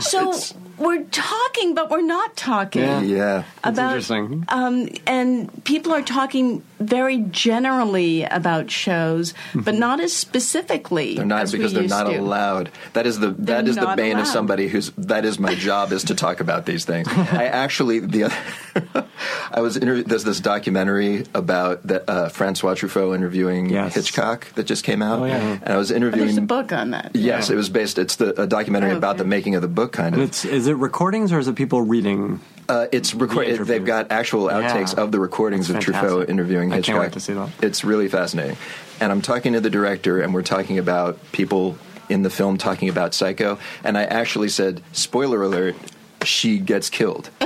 So we're talking, but we're not talking. Yeah. Yeah. About, interesting. Um, and people are talking very generally about shows, but not as specifically. They're not as we because they're not to. allowed. That is the that is the not bane of somebody who's that is my job is to talk about these things. I actually the other, I was inter- there's this documentary about the, uh, Francois Truffaut interviewing Yes. Hitchcock that just came out, Oh, yeah. and I was interviewing. There's a book on that. Yes, it was based. It's the a documentary Oh, about the making of the book, kind of. It's is it recordings or is it people reading? Uh, it's record. The they've got actual outtakes Yeah. of the recordings That's of Truffaut fantastic. interviewing I Hitchcock. can't wait to see that. It's really fascinating. And I'm talking to the director, and we're talking about people in the film talking about Psycho. And I actually said, "Spoiler alert: she gets killed."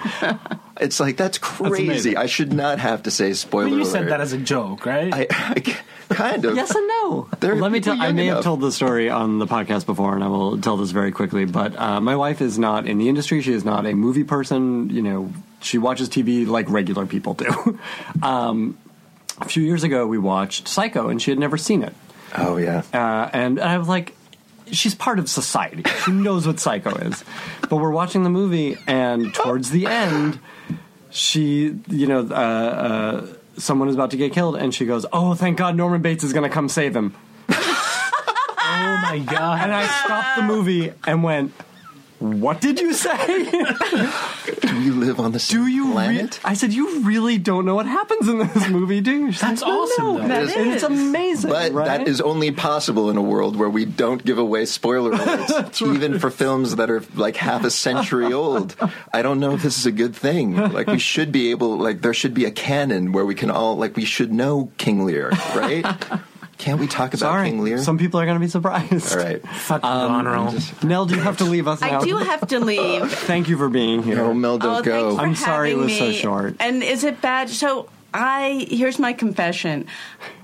it's like that's crazy. amazing. I should not have to say spoiler But you alert. said that as a joke, right? I, I kind of. Yes and no. There are Let me tell. I young may have told the story on the podcast before, and I will tell this very quickly. But uh, my wife is not in the industry. She is not a movie person. You know, she watches TV like regular people do. um, a few years ago, we watched Psycho, and she had never seen it. Oh yeah. Uh, and I was like, she's part of society. She knows what Psycho is. But we're watching the movie, and towards the end, she, you know, uh, uh, someone is about to get killed, and she goes, "Oh, thank God, Norman Bates is going to come save him." oh my god! And I stopped the movie and went, "What did you say? Do you live on the Do same you?" Re-? planet? I said, "You really don't know what happens in this movie, do you?" She's That's like, "No, awesome, no." though. That And it's amazing, But right? that is only possible in a world where we don't give away spoiler alerts, even for films that are like half a century old. I don't know if this is a good thing. Like we should be able, like there should be a canon where we can all, like we should know King Lear, right? Can't we talk about Sorry, King Lear? some people are going to be surprised. all right. Fuck you, um, Goneril. Nell, do you have to leave us now? I do have to leave. Thank you for being here. No, Nell, don't oh, go. for I'm sorry it having was so short. And is it bad? So I here's my confession.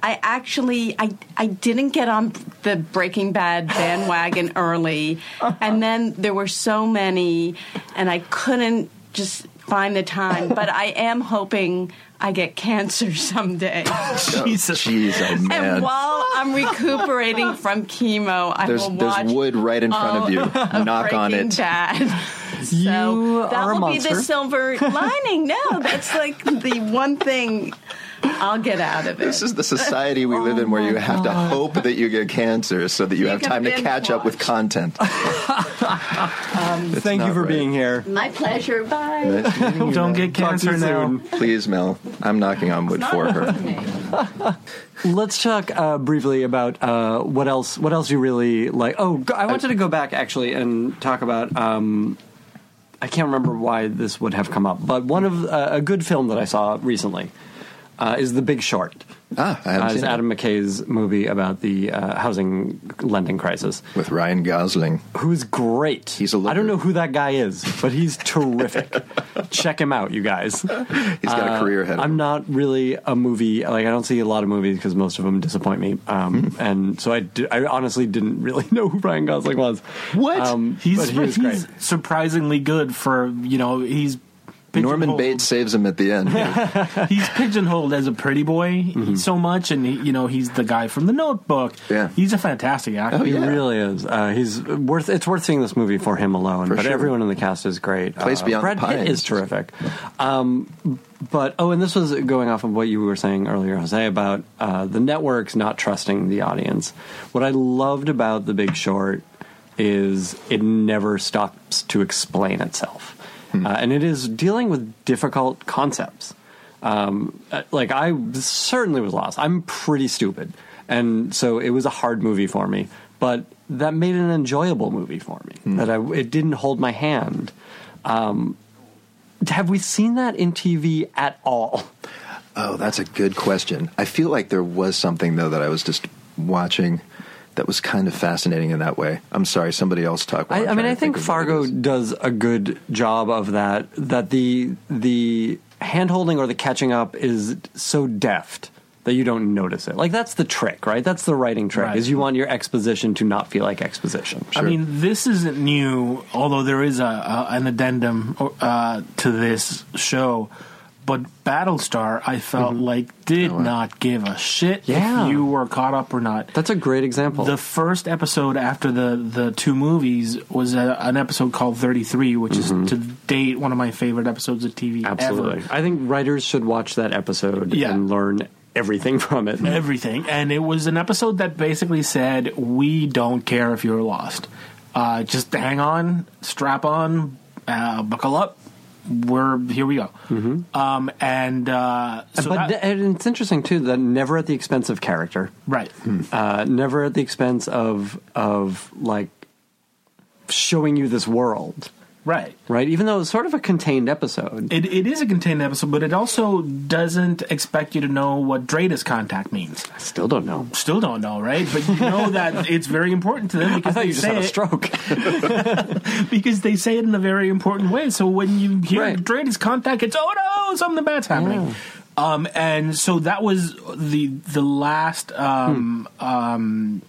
I actually I I didn't get on the Breaking Bad bandwagon early, and then there were so many, and I couldn't just find the time. But I am hoping I get cancer someday. Jesus. Jeez, oh And while I'm recuperating from chemo, I There's will watch there's wood right in front of you. of Knock on it. Bad. So You that are a will be the silver lining. No, that's like the one thing I'll get out of it. This is the society we live in where you have to hope that you get cancer so that you, You have time to binge catch up with watch. content. Thank you for right. being here. My pleasure. Bye. Nice you, Don't Nell. get cancer now. soon. Please, Nell. I'm knocking on wood for her. Let's talk uh, briefly about uh, what else. What else you really like? Oh, go- I wanted to go back actually and talk about. Um, I can't remember why this would have come up, but one of uh, a good film that I saw recently uh, is The Big Short. Ah, I haven't Uh, seen it's it. Adam McKay's movie about the uh, housing lending crisis. with Ryan Gosling. Who's great. He's a I don't know who that guy is, but he's terrific. Check him out, you guys. He's got a career ahead. of Uh, I'm not really a movie like I don't see a lot of movies because most of them disappoint me, um, Hmm. and so I, di- I honestly didn't really know who Ryan Gosling was. What? Um, He's but he was he's great. surprisingly good for you know he's Norman Bates saves him at the end. He's pigeonholed as a pretty boy Mm-hmm. so much, and he, you know he's the guy from The Notebook. Yeah. he's a fantastic actor. Oh, He really is. Uh, he's worth. It's worth seeing this movie for him alone. For but sure. everyone in the cast is great. Place uh, Beyond Brad the Pitt is terrific. Um, but oh, and this was going off of what you were saying earlier, Jose, about uh, the networks not trusting the audience. What I loved about The Big Short is it never stops to explain itself, Hmm. uh, and it is dealing with difficult concepts. Um, uh, like I certainly was lost. I'm pretty stupid, and so it was a hard movie for me. But that made it an enjoyable movie for me. That I, it didn't hold my hand. Um, have we seen that in TV at all? Oh, that's a good question. I feel like there was something though that I was just watching that was kind of fascinating in that way. I'm sorry, somebody else talk. while I, I'm mean, I to think of what it Fargo does a good job of that. That the the handholding or the catching up is so deft that you don't notice it. Like that's the trick, right? That's the writing trick. Right. Is you want your exposition to not feel like exposition. I mean, this isn't new, although there is a, a an addendum uh, to this show. But Battlestar, I felt like did not give a shit Yeah. if you were caught up or not. That's a great example. The first episode after the the two movies was a, an episode called 33, which is to date one of my favorite episodes of TV Absolutely. ever. I think writers should watch that episode Yeah. and learn everything from it. Everything, and it was an episode that basically said, "We don't care if you're lost. Uh, just hang on, strap on, uh, buckle up. We're here. We go." Um, and uh, so but that- th- and it's interesting too that never at the expense of character, right. uh, never at the expense of of like showing you this world, Right. right? Even though it's sort of a contained episode. It, it is a contained episode, but it also doesn't expect you to know what DRADIS contact means. I still don't know. Still don't know, right? But you know that it's very important to them I because thought they you just say had a it, stroke. because they say it in a very important way. So when you hear Right. Contact, it's oh no, something bad's happening. Um, and so that was the the last um, um,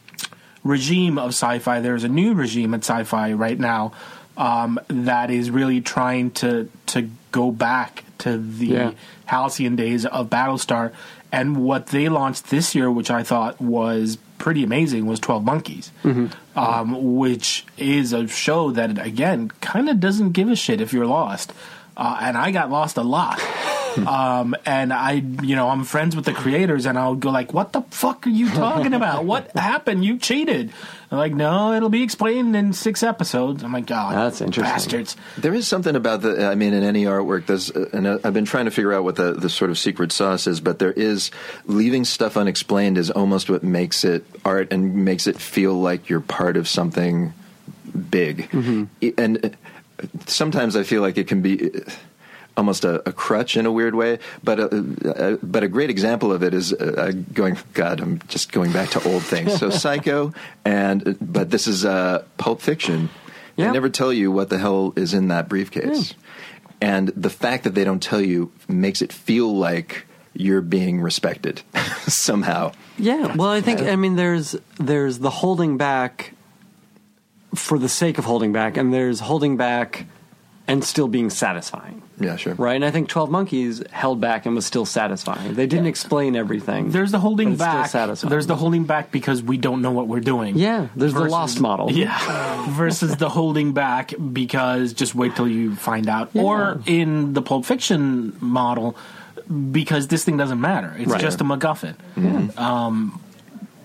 regime of Syfy. There's a new regime at Syfy right now um, that is really trying to to go back to the Yeah. halcyon days of Battlestar. And what they launched this year, which I thought was pretty amazing, was Twelve Monkeys, um, which is a show that again kind of doesn't give a shit if you're lost. Uh, and I got lost a lot. um, and I, you know, I'm friends with the creators, and I'll go like, "What the fuck are you talking about? what happened? You cheated." They're like, "No, it'll be explained in six episodes." I'm like, "God, That's interesting. bastards." There is something about the. I mean, in any artwork, there's, uh, and I've been trying to figure out what the, the sort of secret sauce is, but there is leaving stuff unexplained is almost what makes it art and makes it feel like you're part of something big. I- And uh, sometimes I feel like it can be. Almost a, a crutch in a weird way, but a, uh but a great example of it is uh, going. God, I'm just going back to old things. So Psycho, and but this is uh, Pulp Fiction. Yeah. They never tell you what the hell is in that briefcase. And the fact that they don't tell you makes it feel like you're being respected somehow. Yeah, well, I think I mean there's there's the holding back for the sake of holding back, and there's holding back and still being satisfying, Yeah, sure. right? And I think Twelve Monkeys held back and was still satisfying. They didn't explain everything. There's the but holding it's still back. satisfying. There's the holding back because we don't know what we're doing. yeah. There's the lost model. Yeah. Versus the holding back because just wait till you find out. Or in the Pulp Fiction model, because this thing doesn't matter. It's Right. just a MacGuffin. Um,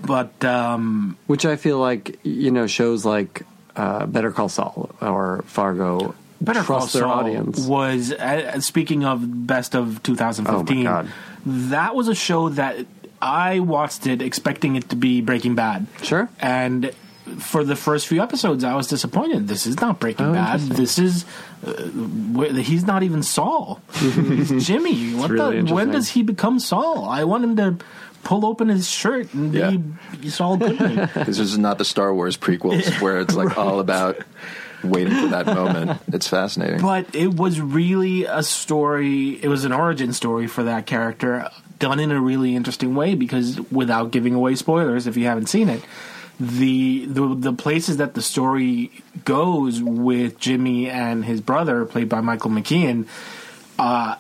but um, which I feel like you know shows like uh, Better Call Saul or Fargo Better Call trust their Saul audience. was uh, speaking of best of 2015. Oh, my God. That was a show that I watched it expecting it to be Breaking Bad. Sure. And for the first few episodes, I was disappointed. This is not Breaking Oh, Bad. This is uh, wh- he's not even Saul. he's Jimmy. What really the? When does he become Saul? I want him to pull open his shirt and Yeah. be Saul Goodman. This is not the Star Wars prequels where it's like all about waiting for that moment. It's fascinating. But it was really a story. It was an origin story for that character, done in a really interesting way. Because without giving away spoilers, if you haven't seen it, the the the places that the story goes with Jimmy and his brother, played by Michael McKean, uh,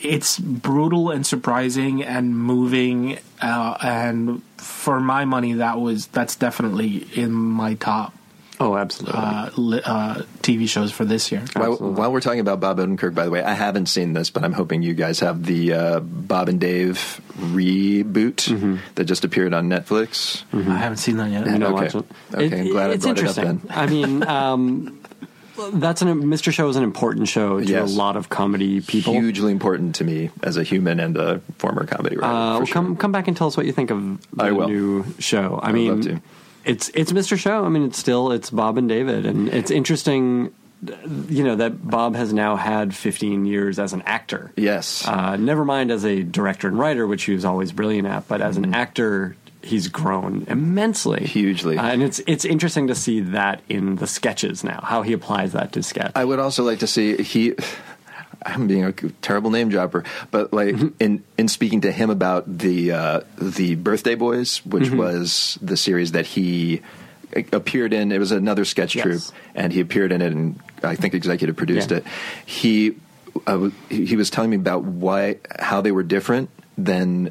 it's brutal and surprising and moving. Uh, and for my money, that was that's definitely in my top Oh, absolutely. uh, li- uh, TV shows for this year. While, while we're talking about Bob Odenkirk, by the way, I haven't seen this, but I'm hoping you guys have the uh, Bob and Dave reboot that just appeared on Netflix. I haven't seen that yet. You don't okay. watch it. Okay, I'm glad I it's brought it up interesting. then. I mean, um, that's an Mr. Show is an important show to Yes. a lot of comedy people. Hugely important to me as a human and a former comedy writer. Uh, well, sure. come come back and tell us what you think of the new show. I would mean, love to. It's it's Mr. Show. I mean, it's still it's Bob and David, and it's interesting. You know that Bob has now had 15 years as an actor. Yes. Uh, never mind as a director and writer, which he was always brilliant at, but as Mm-hmm. an actor, he's grown immensely, Hugely. Uh, and it's it's interesting to see that in the sketches now, how he applies that to sketch. I would also like to see he. I'm being a terrible name dropper, but like in in speaking to him about the uh, the Birthday Boys, which Mm-hmm. was the series that he appeared in. It was another sketch Yes. troupe, and he appeared in it, and I think executive produced Yeah. it. He w- he he was telling me about why how they were different than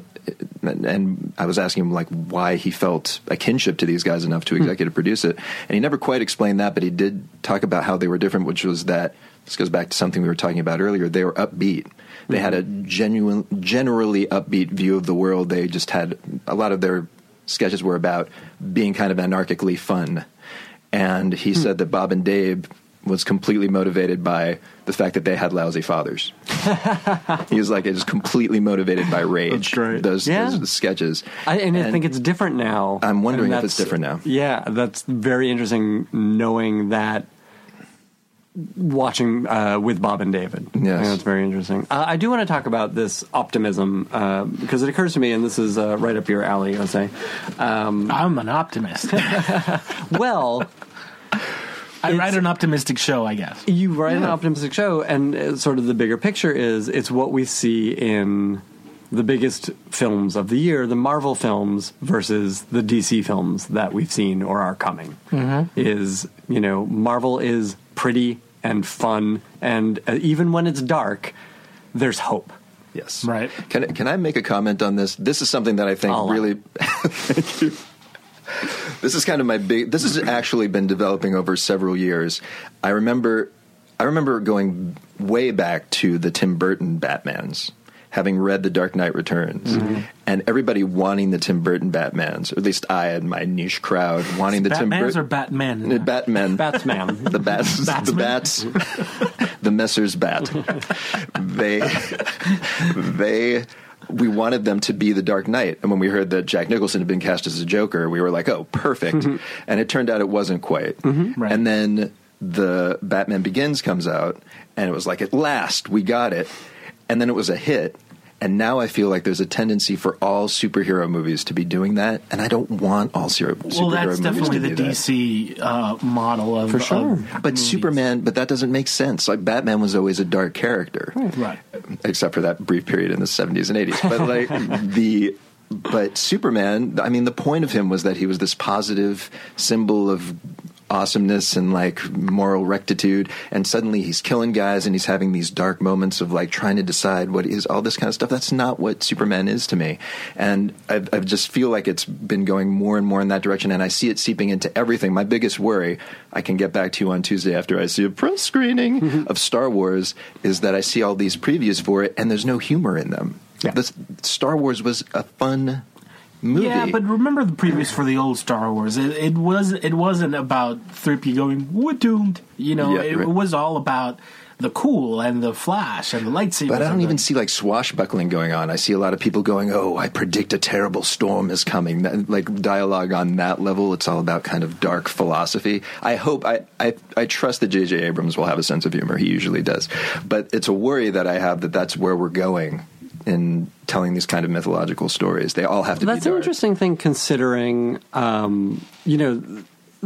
and I was asking him like why he felt a kinship to these guys enough to executive produce it and he never quite explained that but he did talk about how they were different which was that this goes back to something we were talking about earlier they were upbeat they had a genuine generally upbeat view of the world they just had a lot of their sketches were about being kind of anarchically fun and he hmm. said that Bob and Dave was completely motivated by the fact that they had lousy fathers. he was like, it was completely motivated by rage. Those, Yeah. those sketches. I, and, I think it's different now. I'm wondering if it's different now. Yeah, that's very interesting knowing that watching uh, with Bob and David. I think Yes. that's very interesting. Uh, I do want to talk about this optimism uh, because it occurs to me, and this is uh, right up your alley, Jose. Um, I'm an optimist. well, I write an optimistic show, I guess. you write an optimistic show, and uh, sort of the bigger picture is it's what we see in the biggest films of the year, the Marvel films versus the DC films that we've seen or are coming. Is you know Marvel is pretty and fun, and uh, even when it's dark, there's hope. Yes. Right. Can, I- can I make a comment on this? This is something that I think I'll really. Thank you. This is kind of my big. This has actually been developing over several years. I remember, I remember going way back to the Tim Burton Batmans, having read The Dark Knight Returns, Mm-hmm. and everybody wanting the Tim Burton Batmans, or at least I and my niche crowd wanting the Tim Batmans Burton or Batman? Uh, Batman. Batsman. the bats, the Batsman? bats, the Messers bat. they, they, we wanted them to be the Dark Knight, and when we heard that Jack Nicholson had been cast as a Joker, we were like, "Oh, perfect!" and it turned out it wasn't quite. Right. And then the Batman Begins comes out, and it was like, "At last, we got it!" And then it was a hit. And now I feel like there's a tendency for all superhero movies to be doing that, and I don't want all superhero well, that's movies definitely to the do that. DC uh, model of For sure. of But movies. Superman, but that doesn't make sense. Like Batman was always a dark character, right? except for that brief period in the seventies and eighties. But like the, but Superman, I mean, the point of him was that he was this positive symbol of awesomeness and like moral rectitude, and suddenly he's killing guys and he's having these dark moments of like trying to decide what is all this kind of stuff. That's not what Superman is to me, and I, I just feel like it's been going more and more in that direction, and I see it seeping into everything. My biggest worry, I can get back to you on Tuesday after I see a press screening mm-hmm. of Star Wars, is that I see all these previews for it and there's no humor in them. Yeah. This, Star Wars was a fun movie. Yeah, but remember the previews for the old Star Wars. It, it was it wasn't about 3P going we're doomed. You know, Yeah, it right. was all about the cool and the flash and the lightsaber. But I don't even see like swashbuckling going on. I see a lot of people going, "Oh, I predict a terrible storm is coming." That, like dialogue on that level, it's all about kind of dark philosophy. I hope I I, I trust that J.J. Abrams will have a sense of humor. He usually does, but it's a worry that I have that that's where we're going in telling these kind of mythological stories. They all have to be dark. That's an interesting thing considering, um, you know,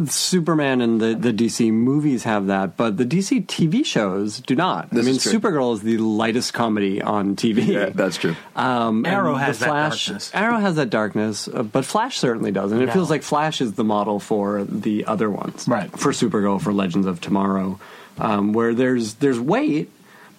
Superman and the, the DC movies have that, but the DC TV shows do not. This I mean, is true. Supergirl is the lightest comedy on TV. Yeah, that's true. Um, Arrow has the that Flash, darkness. Arrow has that darkness, uh, but Flash certainly doesn't. It No. feels like Flash is the model for the other ones, Right. For Supergirl, for Legends of Tomorrow, um, where there's there's weight,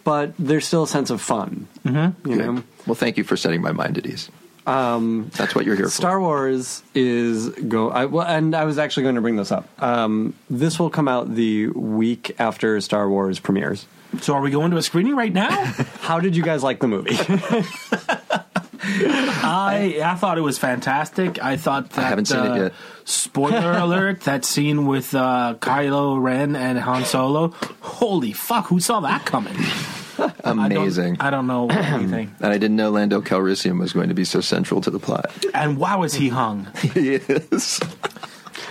but there's still a sense of fun. Mm-hmm. You know, Well, thank you for setting my mind at ease. Um, that's what you're here for. Star Wars is go. I, well, and I was actually going to bring this up. Um, this will come out the week after Star Wars premieres. So are we going to a screening right now? How did you guys like the movie? I I thought it was fantastic. I thought that I haven't seen it uh, yet. Spoiler alert! That scene with uh, Kylo Ren and Han Solo. Holy fuck! Who saw that coming? Amazing. I don't, I don't know anything. and I didn't know Lando Calrissian was going to be so central to the plot. And wow, is he hung? he is.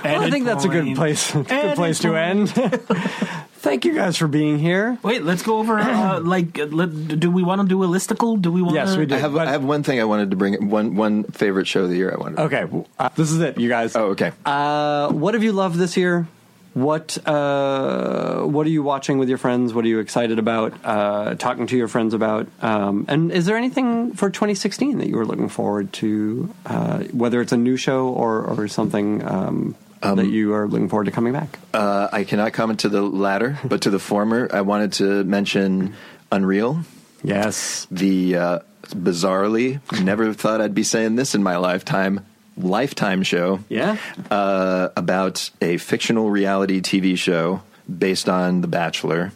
Well, I think that's a good place. good place to end. Thank you guys for being here. Wait, let's go over. Uh, like, uh, let, do we want to do a listicle? Do we want? Yes, we do. I have, But- I have one thing I wanted to bring. One one favorite show of the year I wanted. To Okay, uh, this is it, you guys. Oh, okay. Uh, what have you loved this year? What uh, What are you watching with your friends? What are you excited about? Uh, talking to your friends about? Um, and is there anything for 2016 that you were looking forward to? Uh, whether it's a new show or or something um, that you are looking forward to coming back. Uh, I cannot comment to the latter, but to the former, I wanted to mention Unreal, Yes. the uh, bizarrely never thought I'd be saying this in my lifetime lifetime show Yeah. uh, about a fictional reality TV show based on The Bachelor.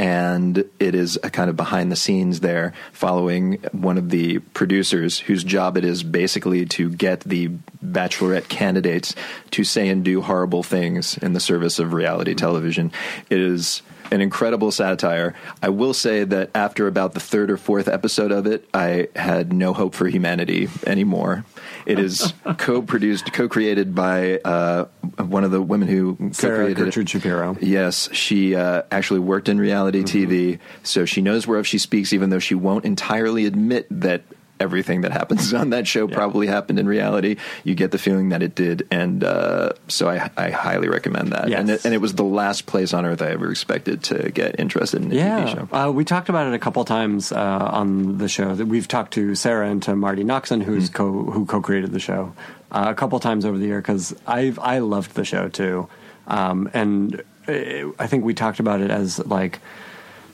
And it is a kind of behind the scenes there, following one of the producers whose job it is basically to get the bachelorette candidates to say and do horrible things in the service of reality television. It is an incredible satire. I will say that after about the third or fourth episode of it, I had no hope for humanity anymore. It is co-produced, co-created by uh, one of the women who Sarah co-created it. Gertrude Shapiro. Yes, she uh, actually worked in reality Mm-hmm. TV, so she knows whereof she speaks, even though she won't entirely admit that everything that happens on that show probably happened in reality. You get the feeling that it did, and uh, so I, I highly recommend that. Yes. And, it, and it was the last place on earth I ever expected to get interested in a TV show. uh, we talked about it a couple times uh, on the show. That we've talked to Sarah and to Marti Noxon, who's Hmm. co who co-created the show, uh, a couple times over the year because I I loved the show too, um, and uh, I think we talked about it as like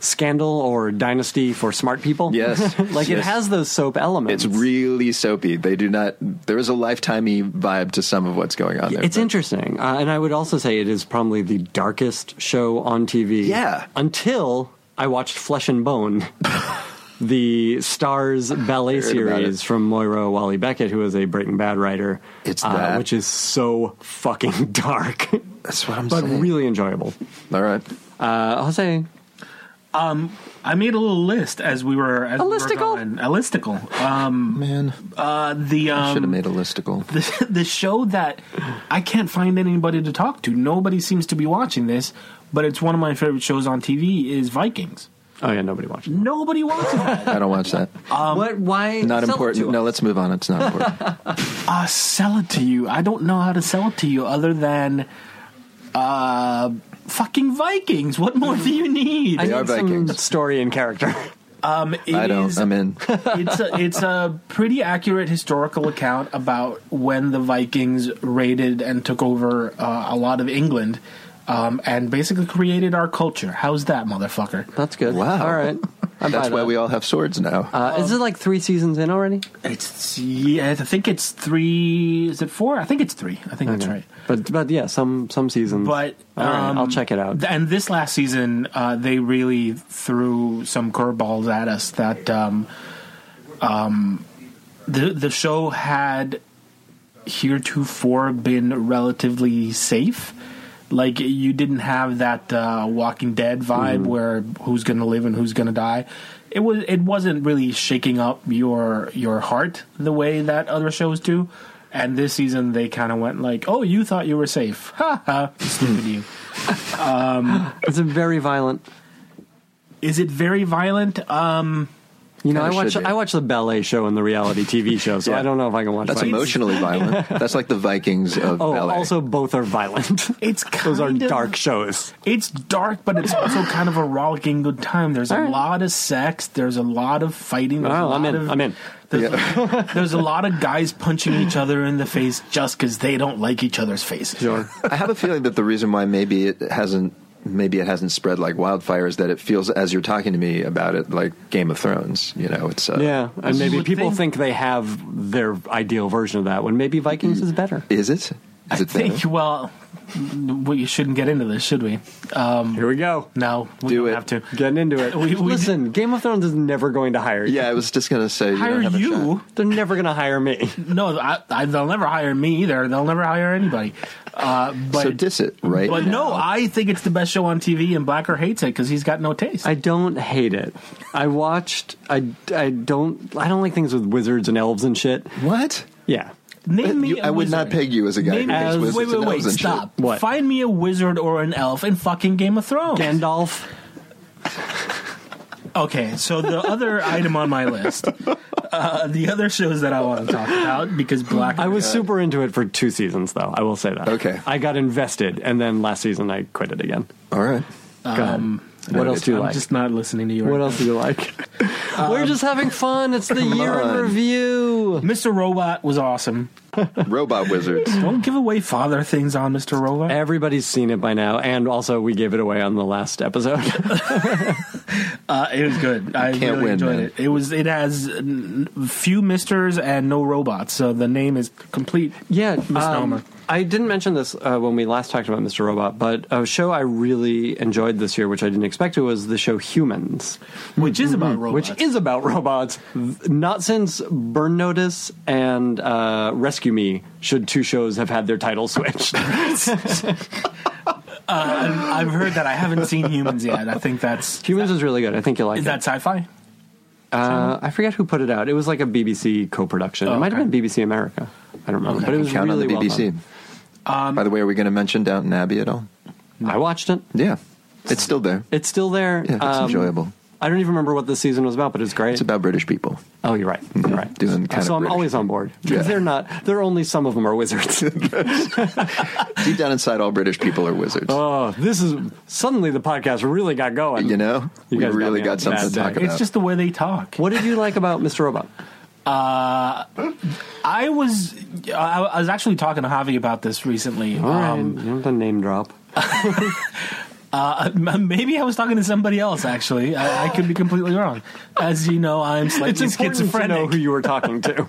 scandal or dynasty for smart people. Yes. like it has those soap elements. It's really soapy. They do not. There is a lifetimey vibe to some of what's going on there. It's but- interesting, uh, and I would also say it is probably the darkest show on TV. Yeah. Until I watched Flesh and Bone, the Starz ballet series from Moira Walley-Beckett, who is a Breaking Bad writer. It's uh, that. which is so fucking dark, That's what I'm but saying. But really enjoyable. All right. Uh, Jose, I made a little list as we were as A we were listicle? going. A listicle. Um, Man, uh, the I should have um, made a listicle. the, the show that I can't find anybody to talk to. Nobody seems to be watching this, but it's one of my favorite shows on TV. Is Vikings. oh yeah, nobody watches. it. Nobody watches that. I don't watch that. what? Why? Not sell it important. to No, us? let's move on. It's not important. uh, sell it to you. I don't know how to sell it to you other than uh, fucking Vikings. What more do you need? I They are need some Vikings. story and character. Um, it I don't. is- I'm in. it's a, it's a pretty accurate historical account about when the Vikings raided and took over uh, a lot of England, um, and basically created our culture. How's that, motherfucker? That's good. Wow. All right. I That's why that. we all have swords now. Uh, is it like three seasons in already? It's yeah, I think it's three. Is it four? I think it's three. I think that's right. But but yeah, some some seasons. But All right, um, I'll check it out. And this last season, uh, they really threw some curveballs at us. That um, um, the the show had heretofore been relatively safe. Like you didn't have that uh, Walking Dead vibe Mm-hmm. where who's going to live and who's going to die. It was it wasn't really shaking up your your heart the way that other shows do. And this season they kind of went like, "Oh, you thought you were safe? Ha ha! Stupid you." It's a very violent. Is it very violent? Um, You know, I watch. I watch the ballet show and the reality TV show, so Yeah. I don't know if I can watch. That's Vikings. emotionally violent. That's like the Vikings of Oh, ballet. also both are violent. it's Those are of- dark shows. It's dark, but it's also kind of a rollicking good time. There's a All right. lot of sex. There's a lot of fighting. There's Oh, lot I'm in. Of, I'm in. There's, there's a lot of guys punching each other in the face just because they don't like each other's faces. Sure. I have a feeling that the reason why maybe it hasn't maybe it hasn't spread like wildfire is that it feels as you're talking to me about it like Game of Thrones. You know, it's uh, Yeah, and maybe people think- think they have their ideal version of that when maybe Vikings is better. Is it? Is I it think. better? Well, we shouldn't get into this, should we? Um, Here we go. No, we Do don't it. have to. Getting into it. We- we Listen, Game of Thrones is never going to hire you. Yeah, I was just gonna say you Hire don't have a you? shot. They're never going to hire me. No, I, I, they'll never hire me either. They'll never hire anybody. Uh, but so diss it, right? But no, now. I think it's the best show on TV, and Blacker hates it because he's got no taste. I don't hate it. I watched. I, I don't. I don't like things with wizards and elves and shit. what? Yeah. Name me. You- a I would not peg you as a guy Name who me- thinks As- wizards wait, wait, and wait! elves shit. Stop. What? Find me a wizard or an elf in fucking Game of Thrones. Gandalf. Okay, so the other item on my list, uh, the other shows that I want to talk about because Black. I was super into it for two seasons, though. I will say that. Okay. I got invested, and then last season I quit it again. All right. Go ahead. What else do you like? I'm like? just not listening to you. What right else do you like? We're just um, having fun. It's the year in review. Mr. Robot was awesome. Robot wizards. Don't give away father things on Mr. Robot. Everybody's seen it by now, and also we gave it away on the last episode. Uh, it was good. I can't really win, enjoyed man. it. It was. It has n- few misters and no robots, so the name is complete. yeah, Misnomer. um, I didn't mention this uh, when we last talked about Mr. Robot, but a show I really enjoyed this year, which I didn't expect to, was the show Humans, which is about robots. which is about robots. Not since Burn Notice and uh, Rescue Me should two shows have had their titles switched. I've heard that. I haven't seen humans yet. I think that's Humans is really good. I think you'll like is it. that sci-fi. Uh, I forget who put it out. It was like a BBC co-production. it might have been BBC America. I don't remember, but it was Count really on the well BBC. done. By the way, are we going to mention Downton Abbey at all? I watched it. Yeah, it's still there. It's still there. Yeah, it's Um, enjoyable. I don't even remember what the season was about, but it's great. It's about British people. oh, you're right. You're right. Doing kind so of I'm British. always on board because Yeah. they're not. They're only some of them are wizards. Deep down inside, all British people are wizards. oh, this is suddenly the podcast really got going. you know, You we guys got really me got on a something to talk day. about. It's just the way they talk. What did you like about Mr. Robot? I was I, I was actually talking to Javi about this recently. All right, Um, you don't have to name drop. uh, maybe I was talking to somebody else. Actually, I, I could be completely wrong. As you know, I'm slightly It's important to schizophrenic. know who you were talking to.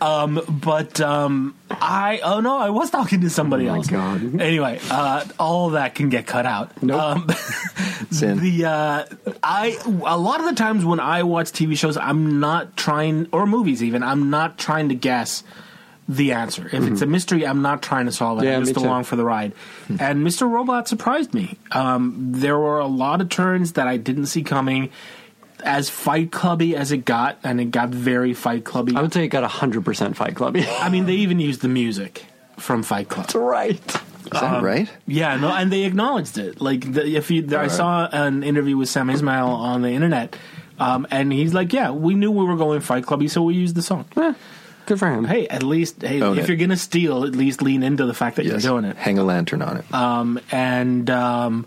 but um, I oh no, I was talking to somebody Oh my else. God. Anyway, uh, all that can get cut out. Nope. Um, the uh, I a lot of the times when I watch TV shows, I'm not trying or movies even. I'm not trying to guess the answer. If it's a mystery, I'm not trying to solve it. Mm-hmm. Yeah, I'm me just too. along for the ride. and Mr. Robot surprised me. Um, there were a lot of turns that I didn't see coming. As Fight Clubby as it got, and it got very Fight Clubby. I would say it got hundred percent Fight clubby. I mean, they even used the music from Fight Club. That's right. Is that right? Yeah, no, and they acknowledged it. Like, the, if you, I right. saw an interview with Sam Esmail on the internet, um, and he's like, "Yeah, we knew we were going Fight Clubby, so we used the song." Good for him. Hey, at least, hey, Own if it. you're gonna steal, at least lean into the fact that Yes. you're doing it. Hang a lantern on it. Um, and um,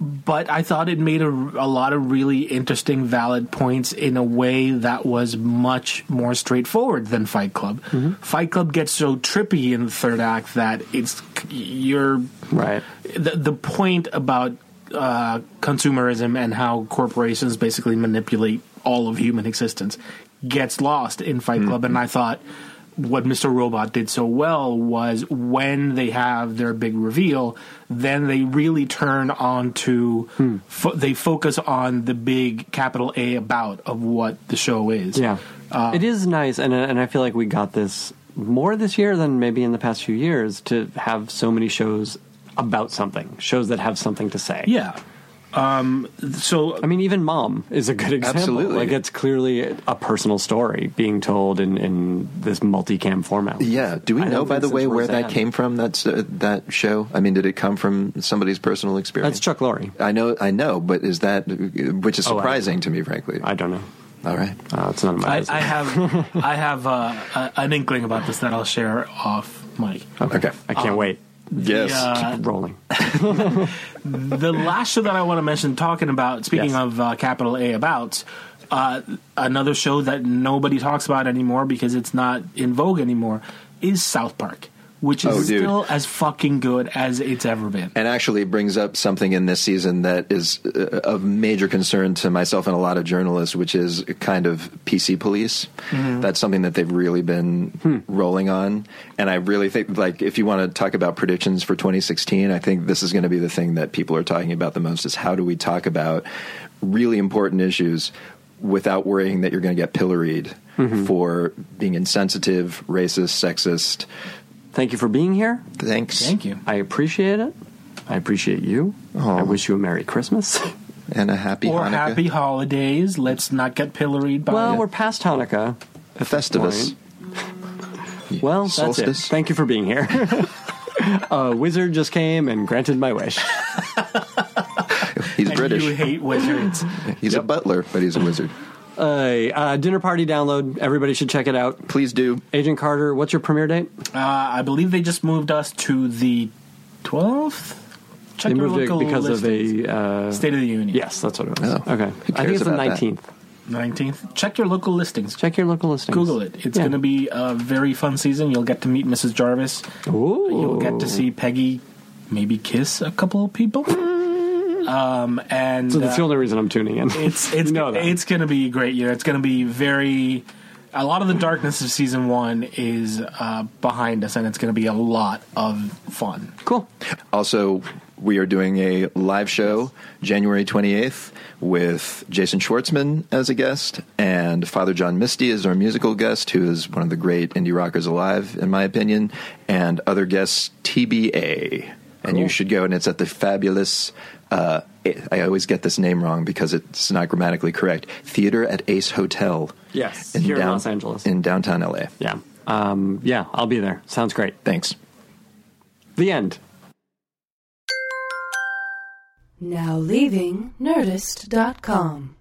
but I thought it made a, a lot of really interesting, valid points in a way that was much more straightforward than Fight Club. Fight Club gets so trippy in the third act that it's you're Right. the the point about uh, consumerism and how corporations basically manipulate all of human existence gets lost in Fight Club, and I mm-hmm. thought what Mr. Robot did so well was when they have their big reveal, then they really turn on to hmm. fo- they focus on the big capital A about of what the show is. Yeah, uh, it is nice, and and I feel like we got this more this year than maybe in the past few years to have so many shows about something, shows that have something to say. Yeah. Um, so I mean, even Mom is a good example. Absolutely. Like it's clearly a personal story being told in, in this multicam format. Yeah. Do we I know, by the way, where that came from? That's uh, that show. I mean, did it come from somebody's personal experience? That's Chuck Lorre. I know, I know, but is that which is Oh, surprising to me, frankly? I don't know. All right. Uh, it's none of my I, business. I have I have uh, an inkling about this that I'll share off mic. Okay. I can't wait. Yes. uh, Keep rolling. the last show that I want to mention, talking about, speaking Yes. of uh, capital A abouts, uh, another show that nobody talks about anymore because it's not in vogue anymore is South Park, which is Oh, still as fucking good as it's ever been. and actually it brings up something in this season that is uh, of major concern to myself and a lot of journalists, which is kind of PC police. Mm-hmm. That's something that they've really been hmm. rolling on, and I really think, like, if you want to talk about predictions for 2016, I think this is going to be the thing that people are talking about the most: is how do we talk about really important issues without worrying that you're going to get pilloried mm-hmm. for being insensitive, racist, sexist. Thank you for being here. Thanks. Thank you. I appreciate it. I appreciate you. I wish you a Merry Christmas. And a happy Or Hanukkah. happy holidays. Let's not get pilloried by well, it. we're past Hanukkah. Festivus. point. Well, that's it. Thank you for being here. a wizard just came and granted my wish. He's and British. you hate wizards. He's a butler, but he's a wizard. Uh, uh, dinner party download. Everybody should check it out. Please do. Agent Carter, what's your premiere date? uh, I believe they just moved us to the 12th? Check They your moved it local because of listings. a. Uh, State of the Union. yes, that's what it was. Oh, okay. I think it's the about that? 19th. 19th. Check your local listings. Check your local listings. Google it. It's Yeah. going to be a very fun season. You'll get to meet Mrs. Jarvis. Ooh. You'll get to see Peggy maybe kiss a couple of people. Um, and So that's the uh, only reason I'm tuning in. it's it's You know that. it's going to be a great year. It's going to be very. A lot of the darkness of season one is uh, behind us, and it's going to be a lot of fun. cool. Also, we are doing a live show January 28th with Jason Schwartzman as a guest and Father John Misty is our musical guest, who is one of the great indie rockers alive, in my opinion, and other guests TBA. And you should go, and it's at the fabulous. Uh, I always get this name wrong because it's not grammatically correct. Theater at Ace Hotel. Yes, here in Los Angeles. In downtown LA. Yeah. Um, yeah, I'll be there. Sounds great. Thanks. The end. Now leaving Nerdist.com.